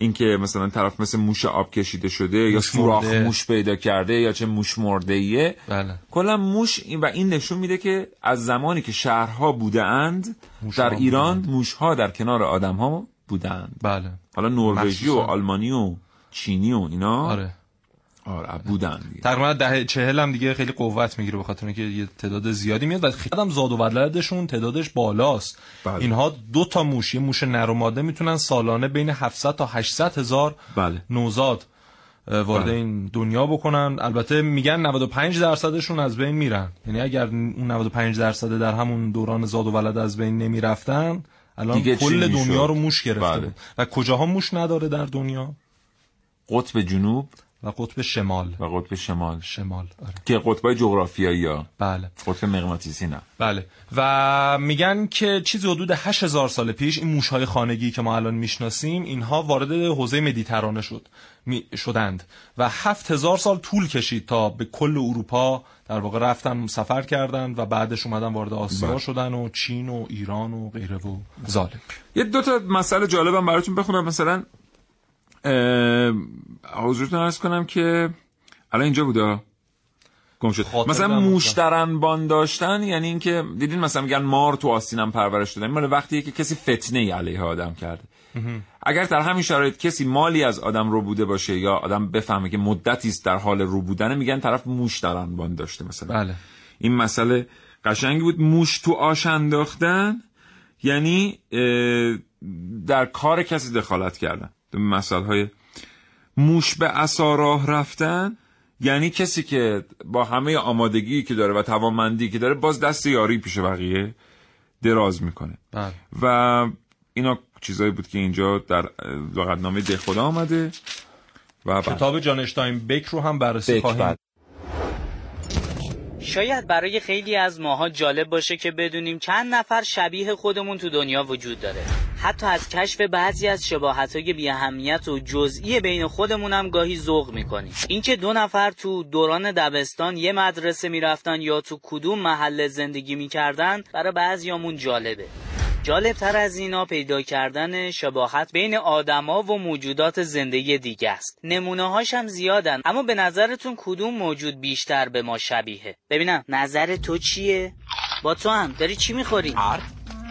اینکه مثلا طرف مثل موش آب کشیده شده یا موش سوراخ. موش پیدا کرده یا چه موش مرده ایه بله. کلا موش و این نشون میده که از زمانی که شهرها بوده اند در ایران موشها در کنار آدم ها بودند بله. حالا نروژی و. آلمانی و چینی و اینا. آره. آره بودن دیگه. تقریبا ده چهل هم دیگه خیلی قوت می‌گیره به خاطر اینکه یه تعداد زیادی میاد و خیلی هم زاد و ولدشون تعدادش بالاست بله. اینها دو تا موش یه موش نر و ماده می‌تونن سالانه بین 700 تا 800 هزار بله نوزاد وارد بله. این دنیا بکنن البته میگن 95 درصدشون از بین میرن یعنی اگر اون 95 درصد در همون دوران زاد و ولد از بین نمی‌رفتن الان کل؟ دنیا رو موش گرفته بله. و کجاها موش نداره در دنیا قطب جنوب و قطب شمال. و قطب شمال. شمال آره. که قطبای جغرافیایی ها. بله. قطب مغناطیسی نه. بله. و میگن که چیزی حدود 8000 سال پیش این موشهای خانگی که ما الان می‌شناسیم اینها وارد حوزه مدیترانه شد می شدند. و 7000 سال طول کشید تا به کل اروپا در واقع رفتن سفر کردند و بعدش اومدن وارد آسیا بله. شدن و چین و ایران و غیره و ظالم. یه دو تا مسئله جالبم براتون بخونم. مثلا حضورتون عرض کنم که الان اینجا بوده. گم شد. مثلا موشترن بان داشتن یعنی اینکه دیدین مثلا میگن مار تو آستینم پرورش دادن. مال وقتیه که کسی فتنه ای علیه آدم کرده. اگر در همین شرایط کسی مالی از آدم رو بوده باشه یا آدم بفهمه که مدتی است در حال رو بودنه میگن طرف موش در بان داشته مثلا. بله. این مسئله قشنگی بود. موش تو آش انداختن یعنی در کار کسی دخالت کردن. مسئله های موش به عصا راه رفتن یعنی کسی که با همه آمادگی که داره و توانمندی که داره باز دست یاری پیش بقیه دراز می‌کنه بله و اینا چیزایی بود که اینجا در لغتنامه ده خدا آمده و بله. کتاب جانشتاین بک رو هم بررسی خواهیم بله. شاید برای خیلی از ماها جالب باشه که بدونیم چند نفر شبیه خودمون تو دنیا وجود داره. حتی از کشف بعضی از شباهت‌های بی‌اهمیت و جزئی بین خودمون هم گاهی ذوق می‌کنیم. اینکه دو نفر تو دوران دبستان یه مدرسه می‌رفتن یا تو کدوم محله زندگی می‌کردن برای بعضیامون جالبه. جالب تر از اینا پیدا کردن شباهت بین آدما و موجودات زنده دیگه است. نمونه هاش هم زیادن اما به نظرتون کدوم موجود بیشتر به ما شبیه؟ ببینم. نظر تو چیه؟ با تو هم. داری چی می‌خوری؟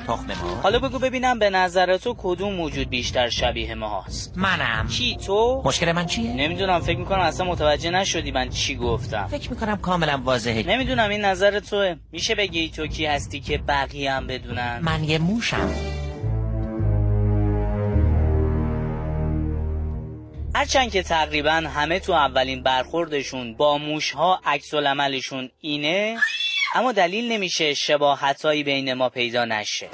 تخم ما حالا بگو ببینم به نظر تو کدوم موجود بیشتر شبیه ما هست. منم. کی تو؟ مشکل من چیه؟ نمی‌دونم فکر می‌کنم اصلا متوجه نشدی من چی گفتم. فکر می‌کنم کاملا واضحه. نمی‌دونم این نظر توه. میشه بگی تو کی هستی که بقیه هم بدونن؟ من یه موشم. هرچند که تقریبا همه تو اولین برخوردشون با موشها عکس العملشون اینه اما دلیل نمیشه شباهتایی بین ما پیدا نشه.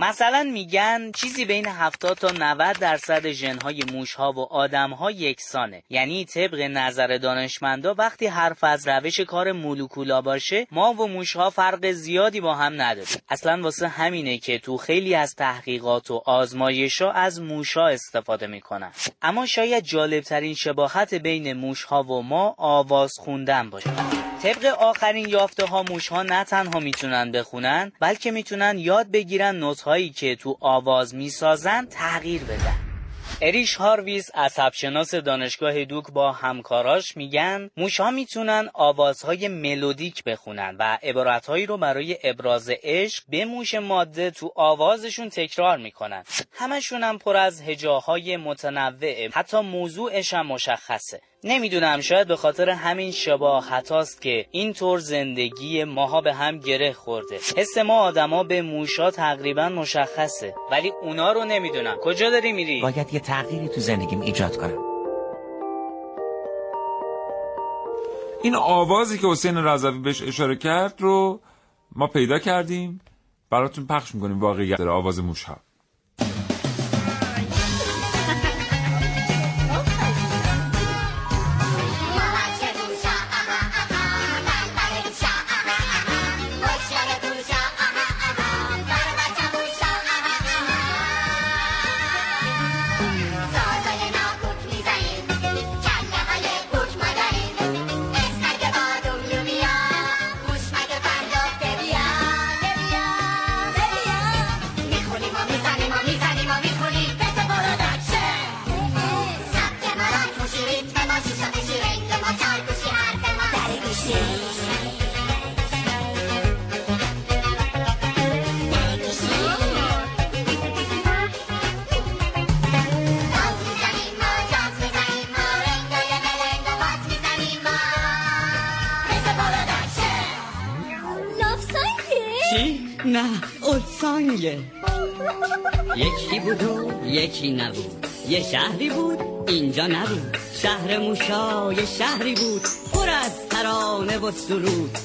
مثلا میگن چیزی بین 70 تا 90 درصد ژنهای موشها و آدمها یکسانه. یعنی طبق نظر دانشمندا وقتی حرف از روش کار مولکولا باشه ما و موشها فرق زیادی با هم نداریم. اصلا واسه همینه که تو خیلی از تحقیقات و آزمایشا از موشها استفاده می‌کنن. اما شاید جالبترین شباهت بین موشها و ما آواز خوندن باشه. طبق آخرین یافته ها موش ها نه تنها می‌تونن بخونن بلکه می‌تونن یاد بگیرن نوت هایی که تو آواز می‌سازن تغییر بدن. اریش هارویز عصبشناس دانشگاه دوک با همکاراش میگن موشها می‌تونن آوازهای ملودیک بخونن و عبارتهایی رو برای ابراز عشق به موش ماده تو آوازشون تکرار می‌کنن. همشون هم پر از هجاهای متنوعه حتی موضوعش هم مشخصه. نمی‌دونم شاید به خاطر همین شباهت هاست که اینطور زندگی ماها به هم گره خورده. حس ما آدما به موشا تقریبا مشخصه ولی اونا رو نمی‌دونم. کجا داری میری؟ باید یه تغییری تو زندگیم ایجاد کنم. این آوازی که حسین رضوی بهش اشاره کرد رو ما پیدا کردیم. براتون پخش می‌کنیم واقعیت داره آواز موش یکی نبود یه شهری بود اینجا نبود. شهر موشا یه شهری بود پر از ترانه و سرود.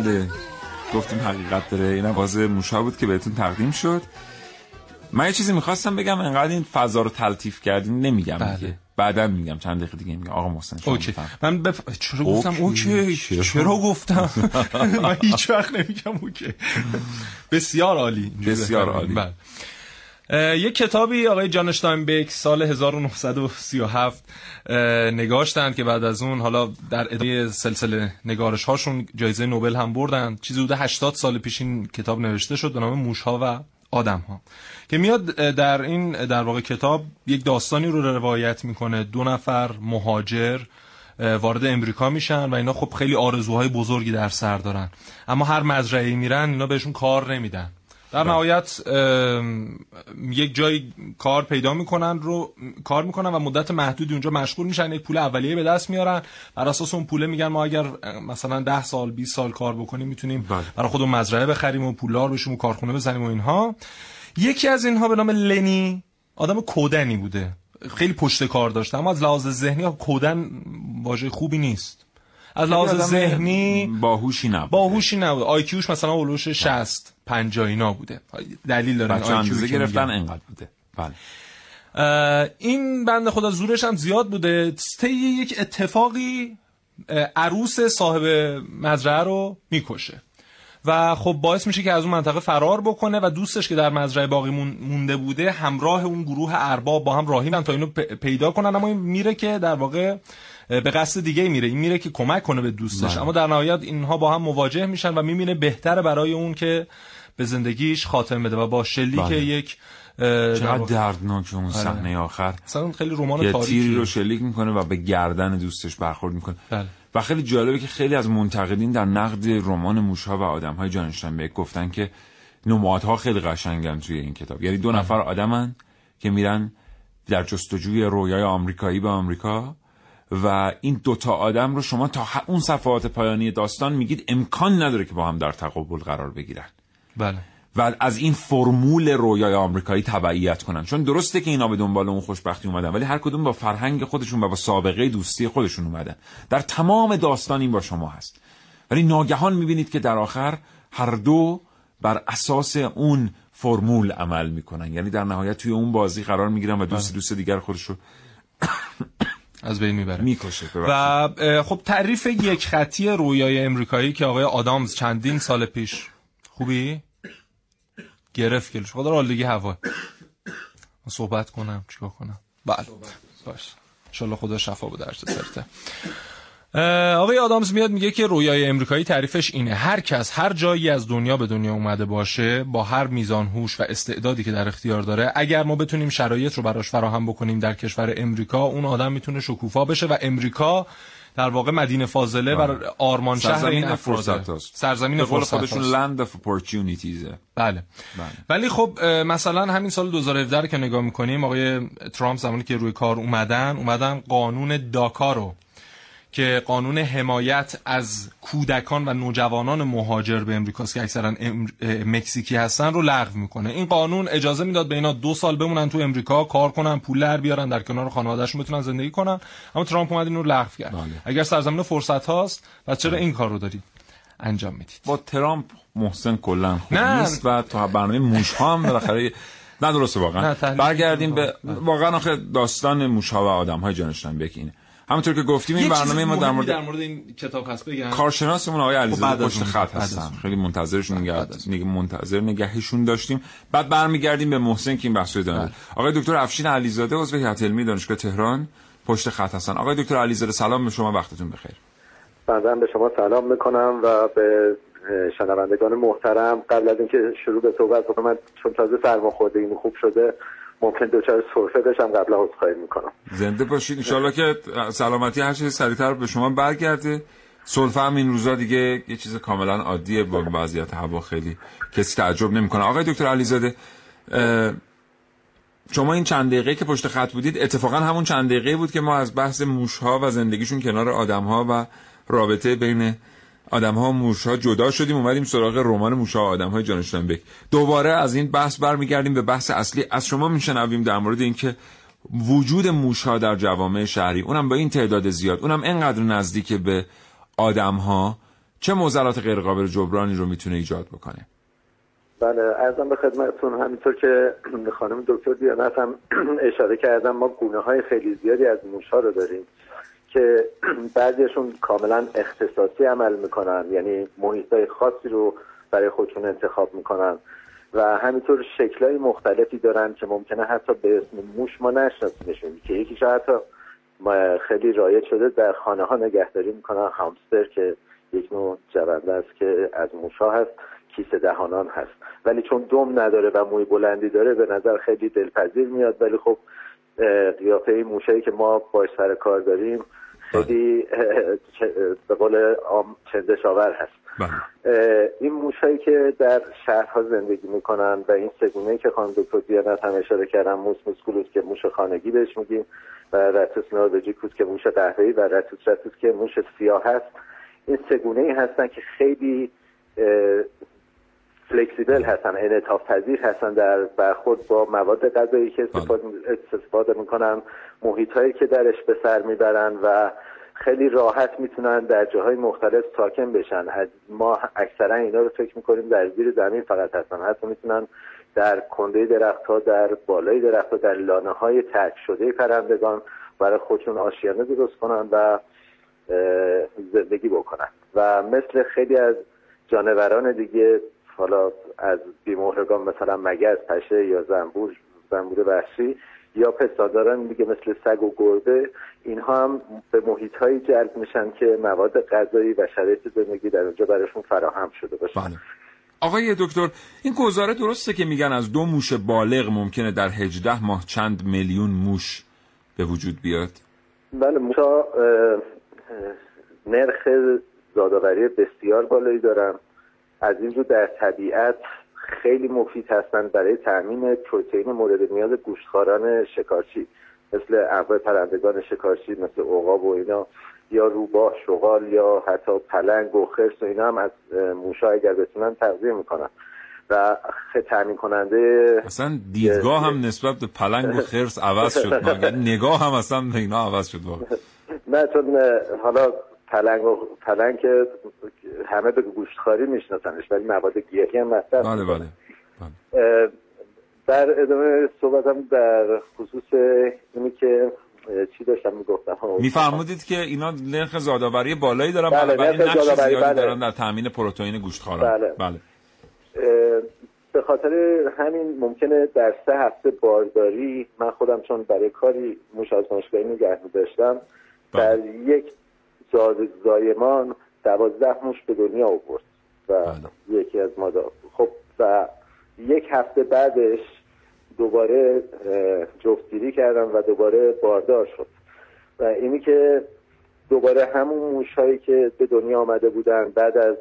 بله. گفتیم حقیقت داره. این آواز موشا بود که بهتون تقدیم شد. من یه چیزی می‌خواستم بگم انقدر این فضا رو تلطیف کردین نمیگم دیگه. بعدا میگم چند دقیقه دیگه میگم. آقا محسن شما OK. من بف... چرا گفتم OK. چرا؟ گفتم؟ من هیچ وقت نمیگم OK. بسیار عالی. بسیار. عالی. یک کتابی آقای جان اشتاینبک سال 1937 اه، نگاشتن که بعد از اون حالا در ادامه سلسله نگارش هاشون جایزه نوبل هم بردن. چیزی حدود 80 سال پیش این کتاب نوشته شد به نام موش ها و آدم ها که میاد در این در واقع کتاب یک داستانی رو روایت می‌کنه. دو نفر مهاجر وارد امریکا میشن و اینا خب خیلی آرزوهای بزرگی در سر دارن. اما هر مزرعه میرن اینا بهشون کار نمیدن. در نهایت ام، یک جای کار پیدا می‌کنن رو کار می‌کنن و مدت محدودی اونجا مشغول میشن. یک پول اولیه به دست میارن. بر اساس اون پوله میگن ما اگر مثلا 10 سال 20 سال کار بکنیم می‌تونیم برای خودمون مزرعه بخریم و پولدار بشیم و کارخونه بزنیم و اینها. یکی از اینها به نام لنی آدم کودنی بوده. خیلی پشت کار داشته اما از لحاظ ذهنی کودن واژه خوبی نیست. از لحاظ ذهنی باهوشی نبود باهوشی نبود آیکیوش مثلا اولوش 60 50 اینا بوده. دلیل داره بچه گرفتن. انقدر بوده. بله. این بنده خدا زورش هم زیاد بوده. طی یک اتفاقی عروس صاحب مزرعه رو می‌کشه. و خب باعث میشه که از اون منطقه فرار بکنه و دوستش که در مزرعه باقی مون- مونده بوده همراه اون گروه ارباب با هم راهی تا اینو پیدا کنن. اما این میره که در واقع به قصد دیگه میره این میره که کمک کنه به دوستش بله. اما در نهایت اینها با هم مواجه میشن و می‌بینه بهتره برای اون که به زندگیش خاتمه بده و با شلیک بله. یک چقدر دردناک اون آره. صحنه آخر اصلا خیلی رمان تاریخی تیری رو شلیک می‌کنه و به گردن دوستش برخورد می‌کنه بله. و خیلی جالبه که خیلی از منتقدین در نقد رمان موشها و آدم های جانشتنبک گفتن که نمادها خیلی قشنگن توی این کتاب یعنی دو نفر آدمن که میرن در جستجوی رویای آمریکایی به آمریکا و این دوتا آدم رو شما تا اون صفحات پایانی داستان میگید امکان نداره که با هم در تقابل قرار بگیرن. بله. و از این فرمول رویای آمریکایی تبعیت کنن. چون درسته که اینا به دنبال اون خوشبختی اومدن ولی هر کدوم با فرهنگ خودشون و با سابقه دوستی خودشون اومدن. در تمام داستان این با شما هست. ولی ناگهان می‌بینید که در آخر هر دو بر اساس اون فرمول عمل می‌کنن. یعنی در نهایت توی اون بازی قرار می‌گیرن و دوست دوست دیگر خودش رو از بین می‌بره. می‌کشه و خب تعریف یک خطی رویای امریکایی که آقای آدامز چندین سال پیش خوبی؟ گرفت گلش خدا رو آلودگی هوا. صحبت کنم چیکار کنم؟ بله. باش. انشالله خدا شفا بده هر چه سرته. آقای آدامز میاد میگه که رویای امریکایی تعریفش اینه. هر کس هر جایی از دنیا به دنیا اومده باشه با هر میزان هوش و استعدادی که در اختیار داره اگر ما بتونیم شرایط رو براش فراهم بکنیم در کشور امریکا اون آدم می‌تونه شکوفا بشه و امریکا در واقع مدینه فاضله بر آرمان شهر این هست سرزمین فرصت خودشون land of opportunities. بله. ولی خب مثلا همین سال 2017 رو که نگاه می‌کنیم آقای ترامپ زمانی که روی کار اومدن اومدن قانون داکا رو که قانون حمایت از کودکان و نوجوانان مهاجر به امریکاست که اکثرا ام- اه، مکزیکی هستن رو لغو می‌کنه. این قانون اجازه می‌داد به اینا دو سال بمونن تو امریکا کار کنن پول در بیارن در کنار خانوادهشون بتونن زندگی کنن. اما ترامپ اومد این رو لغو کرد. اگر سرزمین فرصت هاست و چرا این کار رو دارید انجام می‌دید؟ با ترامپ محسن کلا خوب نه. نیست و تو برنامه موش ها هم بالاخره نه درسته واقعا. برگردیم به واقعا آخه داستان موش ها و آدم های جانشتن اینه. همونطور که گفتیم این برنامه ما در مورد در مورد این کتاب هست بگم کارشناسمون آقای خب علیزاده پشت. خط هستن. خیلی منتظرشون نگه نگه- منتظر نگهشون داشتیم بعد برمیگردیم به محسن که این بحث رو ادامه بله. بده. آقای دکتر افشین علیزاده عضو هیئت علمی دانشگاه تهران پشت خط هستن آقای دکتر علیزاده سلام به شما وقتتون بخیر بعدا به شما سلام می‌کنم و به شنوندگان محترم قبل از اینکه شروع به صحبت بکنم من چون تازه این خوب شده ممکن دوچار سرفه بشم قبل عذرخواهی می‌کنم. زنده باشید انشالله که سلامتی هر چیز سریعتر به شما برگرده. سلفه هم این روزا دیگه یه چیز کاملا عادیه با وضعیت هوا. خیلی کسی تعجب نمی‌کنه. آقای دکتر علیزاده شما این چند دقیقه که پشت خط بودید اتفاقا همون چند دقیقه بود که ما از بحث موشها و زندگیشون کنار آدمها و رابطه بین آدمها و موشها جدا شدیم اومدیم سراغ رمان موشها و آدمهای جان اشتنبک دوباره از این بحث برمیگردیم به بحث اصلی. از شما میشنویم در مورد اینکه وجود موشها در جوامع شهری. اونم با این تعداد زیاد. اونم انقدر نزدیک به آدمها. چه معضلات غیرقابل جبرانی رو می‌تونه ایجاد بکنه؟ بله ارزم به خدمتتون همینطور که خانم دکتر دیانت هم اشاره کردم ما گونه های خیلی زیادی از موش ها رو داریم. که بعضیشون کاملا اختصاصی عمل می‌کنن یعنی محیط های خاصی رو برای خودشون انتخاب می‌کنن و همینطور شکلهای مختلفی دارن که ممکنه حتی به اسم موش ما نشناسیمشون که یکیش حتی ما خیلی رایج شده در خانه ها نگهداری می‌کنن. هامستر که یک نوع جونده است که از موش ها هست کیسه دهانان هست. ولی چون دم نداره و موی بلندی داره به نظر خیلی دلپذیر میاد. ولی خب قیافه موشایی که ما باش سر کار داریم خیلی به قول عام چندش آور هست اه، این موشایی که در شهرها زندگی می‌کنن و این سگونه که خانم دکتر دیانت هم اشاره کردن موس موسکولوس که موش خانگی بهش میگیم و رتوس نوروژیکوس که موش قهوه‌ای و رتوس رتوس که موش سیاه هست این سگونه ای هستن که خیلی فلکسیبل هستن انعطاف پذیر هستن در برخورد با مواد غذایی که استفاده, استفاده می‌کنن محیط هایی که درش به سر می‌برن و خیلی راحت می‌تونن در جاهای مختلف ساکن بشن. از ما اکثرا اینا رو فکر می‌کنیم در زیر زمین فقط هستن. حتی می‌تونن در کنده درخت ها در بالای درخت ها در لانه های ترک شده پرندگان برای خودشون آشیانه درست کنن و زندگی بکنن. و مثل خیلی از جانوران دیگه حالا از بیمهرگان مثلا مگس پشه یا زنبور زنبور وحشی یا پستانداران دیگه مثل سگ و گربه اینها هم به محیط هایی جلب میشن که مواد غذایی و شرایط زندگی در اونجا براشون فراهم شده باشه. بله. آقای دکتر این گزاره درسته که میگن از دو موش بالغ ممکنه در 18 ماه چند میلیون موش به وجود بیاد؟ بله موشا نرخ زادآوری بسیار بالایی دارن. از این رو در طبیعت خیلی مفید هستند برای تامین پروتئین مورد نیاز گوشتخواران شکارچی مثل انواع پرندگان شکارچی مثل عقاب و اینا یا روباه شغال یا حتی پلنگ و خرس و اینا هم از موشا اگر بتونن تغذیه می‌کنن. و تامین کننده اصلا دیدگاه هم نسبت به پلنگ و خرس عوض شد. نگاه هم اصلا به اینا عوض شد. واقعا نه چون حالا پلنگ و پلنگ که همه به گوشتخواری میشناسنش ولی مواد گیاهی هم مصرف بله بله اه، در ادامه صحبتم در خصوص اینی که چی داشتم می‌گفتم؟ میفرمودید که اینا نرخ زادآوری بالایی دارن بله، نرخ نقش زیادی بله. دارن در تامین پروتئین گوشتخواران. بله. بله. به خاطر همین ممکنه در سه هفته بارداری من خودم چون برای کاری موش آزمایشگاهی نگه می‌داشتم در یک زایمان دوازده موش به دنیا آورد و یکی از مادر خب و یک هفته بعدش دوباره جفتگیری کردم و دوباره باردار شد. و اینی که دوباره همون موش هایی که به دنیا آمده بودن بعد از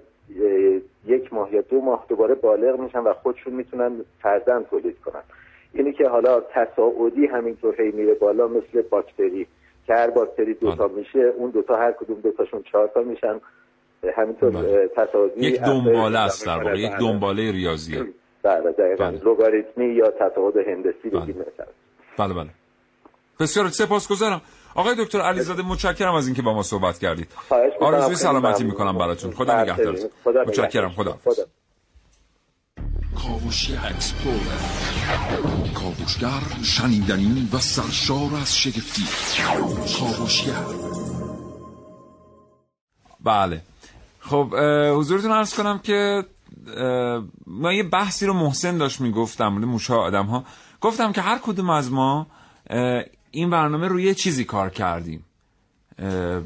یک ماه یا دو ماه دوباره بالغ میشن و خودشون می‌تونن فرزند تولید کنن. اینی که حالا تصاعدی همینطور هی میره بالا مثل باکتری. که هر باکتری دوتا میشه اون دوتا هر کدوم دوتاشون چهار تا میشن. همینطور اه، تصاعدی یک دنباله است در واقع می‌کنه. یک بله. دنباله ریاضیه. بله دقیقا. لوگاریتمی یا تصاعد هندسی بگیم مثلا بله بله. بسیار سپاسگزارم. آقای دکتر علیزاده متشکرم از اینکه با ما صحبت کردید. آرزوی سلامتی. می‌کنم براتون. خدا بله، نگهدارتون. متشکرم. خدا کاوشگر اکسپلورر کاوشگر شنیدنی و سرشار از شگفتی. کاوشگر بله. خب حضورتون عرض کنم که ما یه بحثی رو محسن داشت می‌گفت در مورد موشا آدم ها گفتم که هر کدوم از ما این برنامه روی یه چیزی کار کردیم.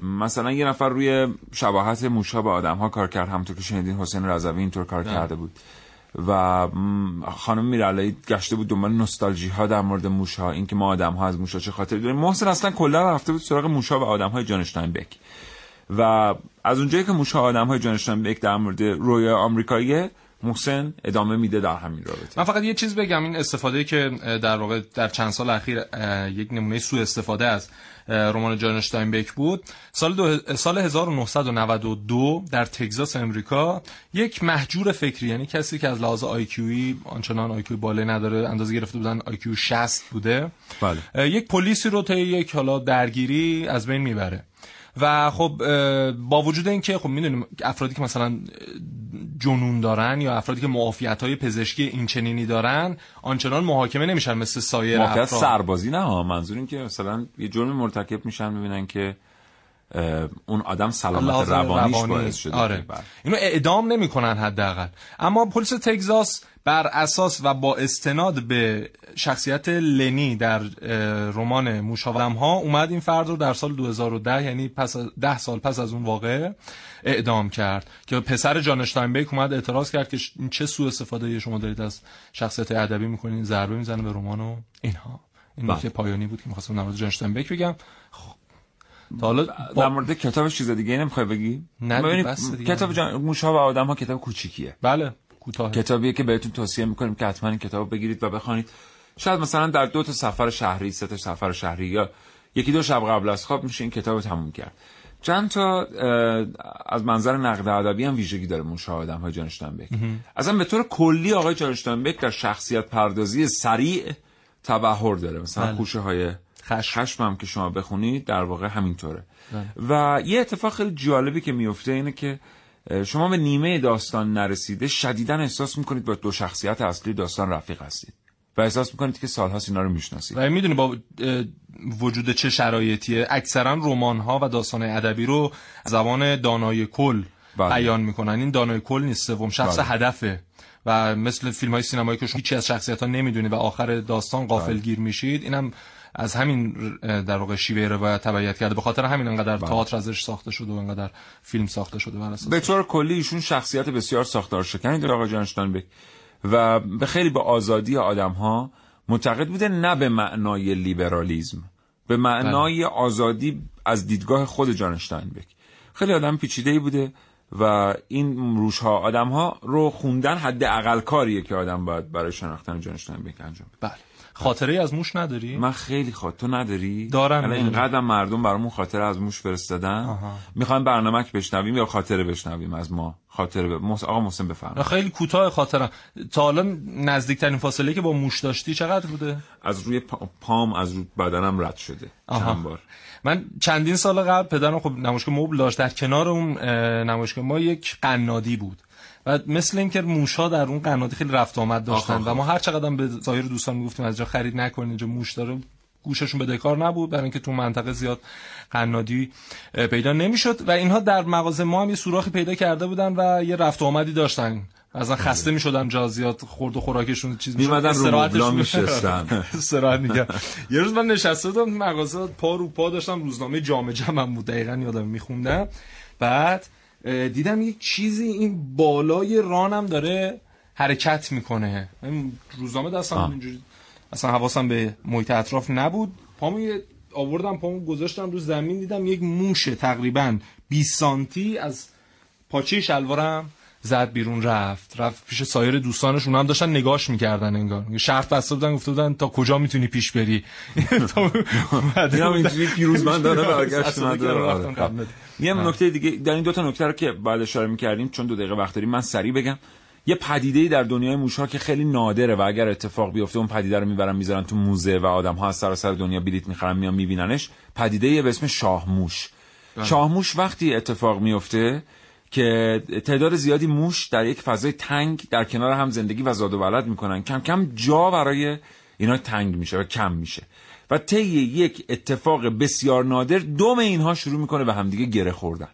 مثلا یه نفر روی شباهت موشا به آدم ها کار کرد همونطور که شنیدین حسین رضوی اینطور کار بله. کرده بود. و خانم میرعلایی گشته بود دنبال نوستالژی ها در مورد موشا اینکه ما آدم ها از موشا چه خاطری داریم. محسن اصلا کلا رفته بود سراغ موشا و آدم های جان بک. و از اونجایی که موشا آدم های جان بک در مورد رویای آمریکایی محسن ادامه میده در همین رابطه. من فقط یه چیز بگم این استفاده که در واقع در چند سال اخیر یک نمونه سوء استفاده اه، رمان جان اشتاینبک بود. سال دو سال 1992 در تگزاس امریکا یک محجور فکری یعنی کسی که از لحاظ IQ یی آنچنان IQ بالای نداره اندازه گرفته بودن IQ 60 بوده بله. یک پلیسی رو طی یک حالا درگیری از بین می‌بره. و خب با وجود اینکه خب می‌دونیم افرادی که مثلا جنون دارن یا افرادی که معافیت های پزشکی این چنینی دارن آنچنان محاکمه نمیشن مثل سایر افراد سربازی نه. منظور این که مثلا یه جرم مرتکب میشن می‌بینن که اون آدم سلامت روانیش روانی. باعث شده آره. بله. اینو اعدام نمی‌کنن حداقل اما پلیس تگزاس بر اساس و با استناد به شخصیت لنی در رمان موشاولم ها اومد این فرد رو در سال 2010 یعنی پس ده سال پس از اون واقعه اعدام کرد که پسر جان اشتاینبک اومد اعتراض کرد که چه سوء استفاده شما دارید از شخصیت ادبی می‌کنین ضربه می‌زنه به رمان و اینها این بله. نکته پایانی بود که می‌خواستم در مورد جان اشتاینبک بگم خب تا حالا در مورد کتابش چیز دیگه نمی‌خوای بگی؟ نه، ببینید، بس دیگه. کتاب جان... موشا و آدم ها کتاب کوچیکیه. بله کوتاه کتابیه که بهتون توصیه می‌کنیم که حتما این کتاب بگیرید و بخوانید. شاید مثلا در دو تا سفر شهری سه تا سفر شهری یا یکی دو شب قبل از خواب میشه این کتاب رو تموم کرد. چند تا از منظر نقد ادبی هم ویژگی داره موشا آدم های جان اشتاینبک اصلا به طور کلی آقای جان اشتاینبک در شخصیت پردازی سریع تبهر داره. مثلا بله. خوشه های خشم. خشم هم که شما بخونید در واقع همینطوره و یه اتفاق خیلی جالبی که میفته اینه که شما به نیمه داستان نرسیده شدیدا احساس می‌کنید با دو شخصیت اصلی داستان رفیق هستید و احساس می‌کنید که سالهاست اینا رو می‌شناسید و می‌دونی با وجود چه شرایطیه اکثرا رمان ها و داستان ادبی رو زبان دانای کل بله. بیان می‌کنن این دانای کل نیست سوم شخص بله. هدفه و مثل فیلم های سینمایی که شما هیچی از شخصیت ها نمی‌دونی و آخر داستان بله. غافل گیر میشید اینم از همین در واقع شیوه روایت تبعیت کرده. به خاطر همین انقدر تئاتر ازش ساخته شده و انقدر فیلم ساخته شده بر اساس. به طور کلی ایشون شخصیت بسیار ساختار شکنی داره آقای جان اشتاینبک و به خیلی به آزادی آدم ها معتقد بوده نه به معنای لیبرالیزم به معنای آزادی از دیدگاه خود جان اشتاینبک خیلی آدم پیچیده ای بوده و این روش ها آدم ها رو خوندن حد اقل کاریه که آدم باید برای شناختن جان اشتاینبک انجام بده. بله. خاطره از موش نداری؟ من خیلی خاطر تو نداری؟ دارم. الان اینقدر مردم برامون خاطره از موش فرستادن. آها. می‌خوایم برنامه بشنویم یا خاطره بشنویم از ما؟ خاطره ب... محس- آقا محسن بفرمایید. خیلی کوتاه خاطرم تا حالا نزدیکترین فاصله که با موش داشتی چقدر بوده؟ از روی پا- پام از روی بدنم رد شده. آها. چند بار. من چندین سال قبل پدرم خب نمایشگاه مبل داشت. در کنار اون اه، نمایشگاه ما یک قنادی بود. و مثل اینکه موشا در اون قنادی خیلی رفت آمد داشتن و ما هر چقدر به ظاهر دوستان می‌گفتیم از جا خرید نکنین اینجا موش داره گوششون بدهکار نبود برای اینکه تو منطقه زیاد قنادی پیدا نمی‌شد و اینها در مغازه ما هم یه سوراخی پیدا کرده بودن و یه رفت آمدی داشتن. از خسته می‌شدن جا زیاد خورد و خوراکشون چیز می‌شد. میمدن رو مبلا میگم یه روز من نشسته بودم مغازه پا رو پا داشتم روزنامه جامعه جمعم بود دقیقا یادم میخوندم. بعد اه، دیدم یک چیزی این بالای رانم داره حرکت می‌کنه. روزنامه دستم اینجوری اصلا حواسم به محیط اطراف نبود. پامو آوردم پامو گذاشتم رو زمین دیدم یک موشه تقریبا 20 سانتی از پاچه شلوارم. زد بیرون رفت رفت پیش سایر دوستانش اونا هم داشتن نگاش می‌کردن انگار شرط بسته بودن گفته بودن تا کجا می‌تونی پیش بری تا اومده اینم بودن. اینجوری پیروزمندانه برگشت. که آره، خب. نکته دیگه در این دو تا نکته رو که بعد اشاره می‌کردیم چون دو دقیقه وقت داریم من سریع بگم یه پدیده در دنیای موشها که خیلی نادره و اگر اتفاق بیفته اون پدیده رو می‌برن می‌ذارن تو موزه و آدم ها از سراسر دنیا بلیت می‌خرن میان میبیننش پدیده به اسم شاه موش بله. شاه موش وقتی اتفاق میفته که تعداد زیادی موش در یک فضای تنگ در کنار هم زندگی و زاد و ولد می‌کنن. کم کم جا برای اینا تنگ میشه و کم میشه. و طی یک اتفاق بسیار نادر دوم اینها شروع می‌کنه به همدیگه گره خوردن.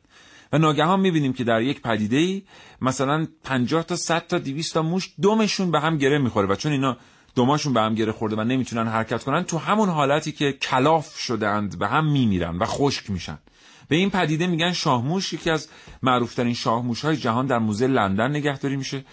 و ناگهان می‌بینیم که در یک پدیده ای مثلا 50 تا 100 تا 200 تا موش دومشون به هم گره می‌خوره و چون اینا دوماشون به هم گره خورده و نمی‌تونن حرکت کنن تو همون حالتی که کلاف شدند به هم میمیرن و خشک میشن. به این پدیده میگن شاهموش یکی از معروفترین شاهموش های جهان در موزه لندن نگهداری میشه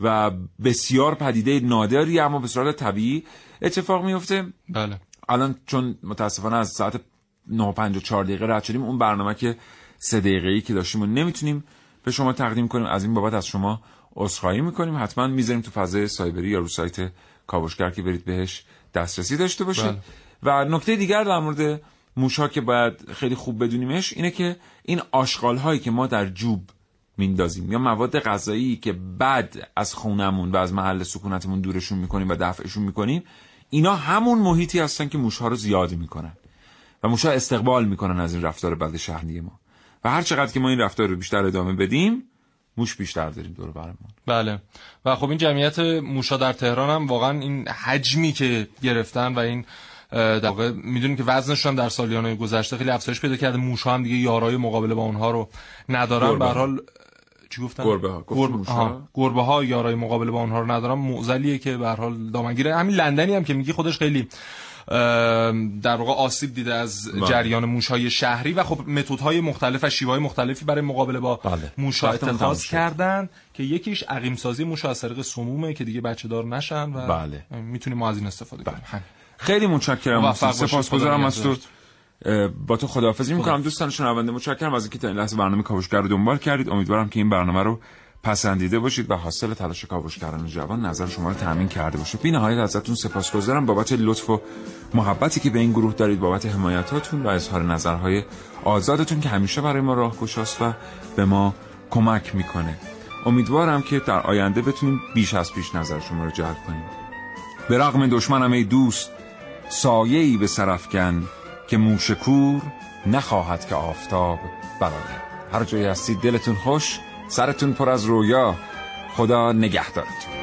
و بسیار پدیده نادری اما به صورت طبیعی اتفاق میفته. بله. الان چون متاسفانه از ساعت 9:54 دقیقه رد شدیم اون برنامه که سه دقیقه ای که داشتیم و نمی‌تونیم به شما تقدیم کنیم. از این بابت از شما عذرخواهی می‌کنیم. حتما می‌ذاریم تو فضای سایبری یا رو سایت کاوشگر که برید بهش دسترسی داشته باشید. بله. و نکته دیگر در مورد موشا که باید خیلی خوب بدونیمش اینه که این آشغال هایی که ما در جوب میندازیم یا مواد غذایی که بعد از خونمون و از محل سکونتمون دورشون می‌کنیم و دفعشون می‌کنیم اینا همون محیطی هستن که موشها رو زیاد می‌کنن و موشها استقبال می‌کنن از این رفتار بد شهری ما. و هر چقدر که ما این رفتار رو بیشتر ادامه بدیم موش بیشتر داریم دور برمون. بله. و خب این جمعیت موشا در تهران هم واقعا این حجمی که گرفتن و این در واقع می‌دونیم که وزنشون هم در سالیان گذشته خیلی افزایش پیدا کرده موشا هم دیگه یارای مقابله با اونها رو ندارن به حال چی گفتن گربه ها. گربه موشا؟ ها گربه ها یارای مقابله با اونها رو ندارن معضلیه که به هر حال دامنگیره همین لندنی هم که میگی خودش خیلی در واقع آسیب دیده از بله. جریان موشهای شهری و خب متدهای مختلف و شیوهای مختلفی برای مقابله با بله. وقتمون تموم اتخاذ. کردن که یکیش عقیم سازی موش از طریق سمومه که دیگه بچه دار نشن و بله. می‌تونیم ما از این استفاده کنیم همین. خیلی متشکرم. سپاسگزارم از تو. با تو خداحافظی می‌کنم. دوستان شنونده متشکرم. از اینکه تا این لحظه برنامه کاوشگر رو دنبال کردید امیدوارم که این برنامه رو پسندیده باشید و حاصل تلاش کاوشگران جوان نظر شما رو تامین کرده باشه بی نهایت ازتون سپاسگزارم. بابت لطف و محبتی که به این گروه دارید بابت حمایتاتون و اظهار نظرهای آزادتون که همیشه برای ما راهگشاست و به ما کمک می‌کنه. امیدوارم که در آینده بتونیم بیش از پیش نظر شما رو جلب کنیم. به رغم دشمنم ای دوست سایه‌ای به سرفکن که موشکور نخواهد که آفتاب برآید. هر جایی هستید دلتون خوش سرتون پر از رویا. خدا نگهدارتون.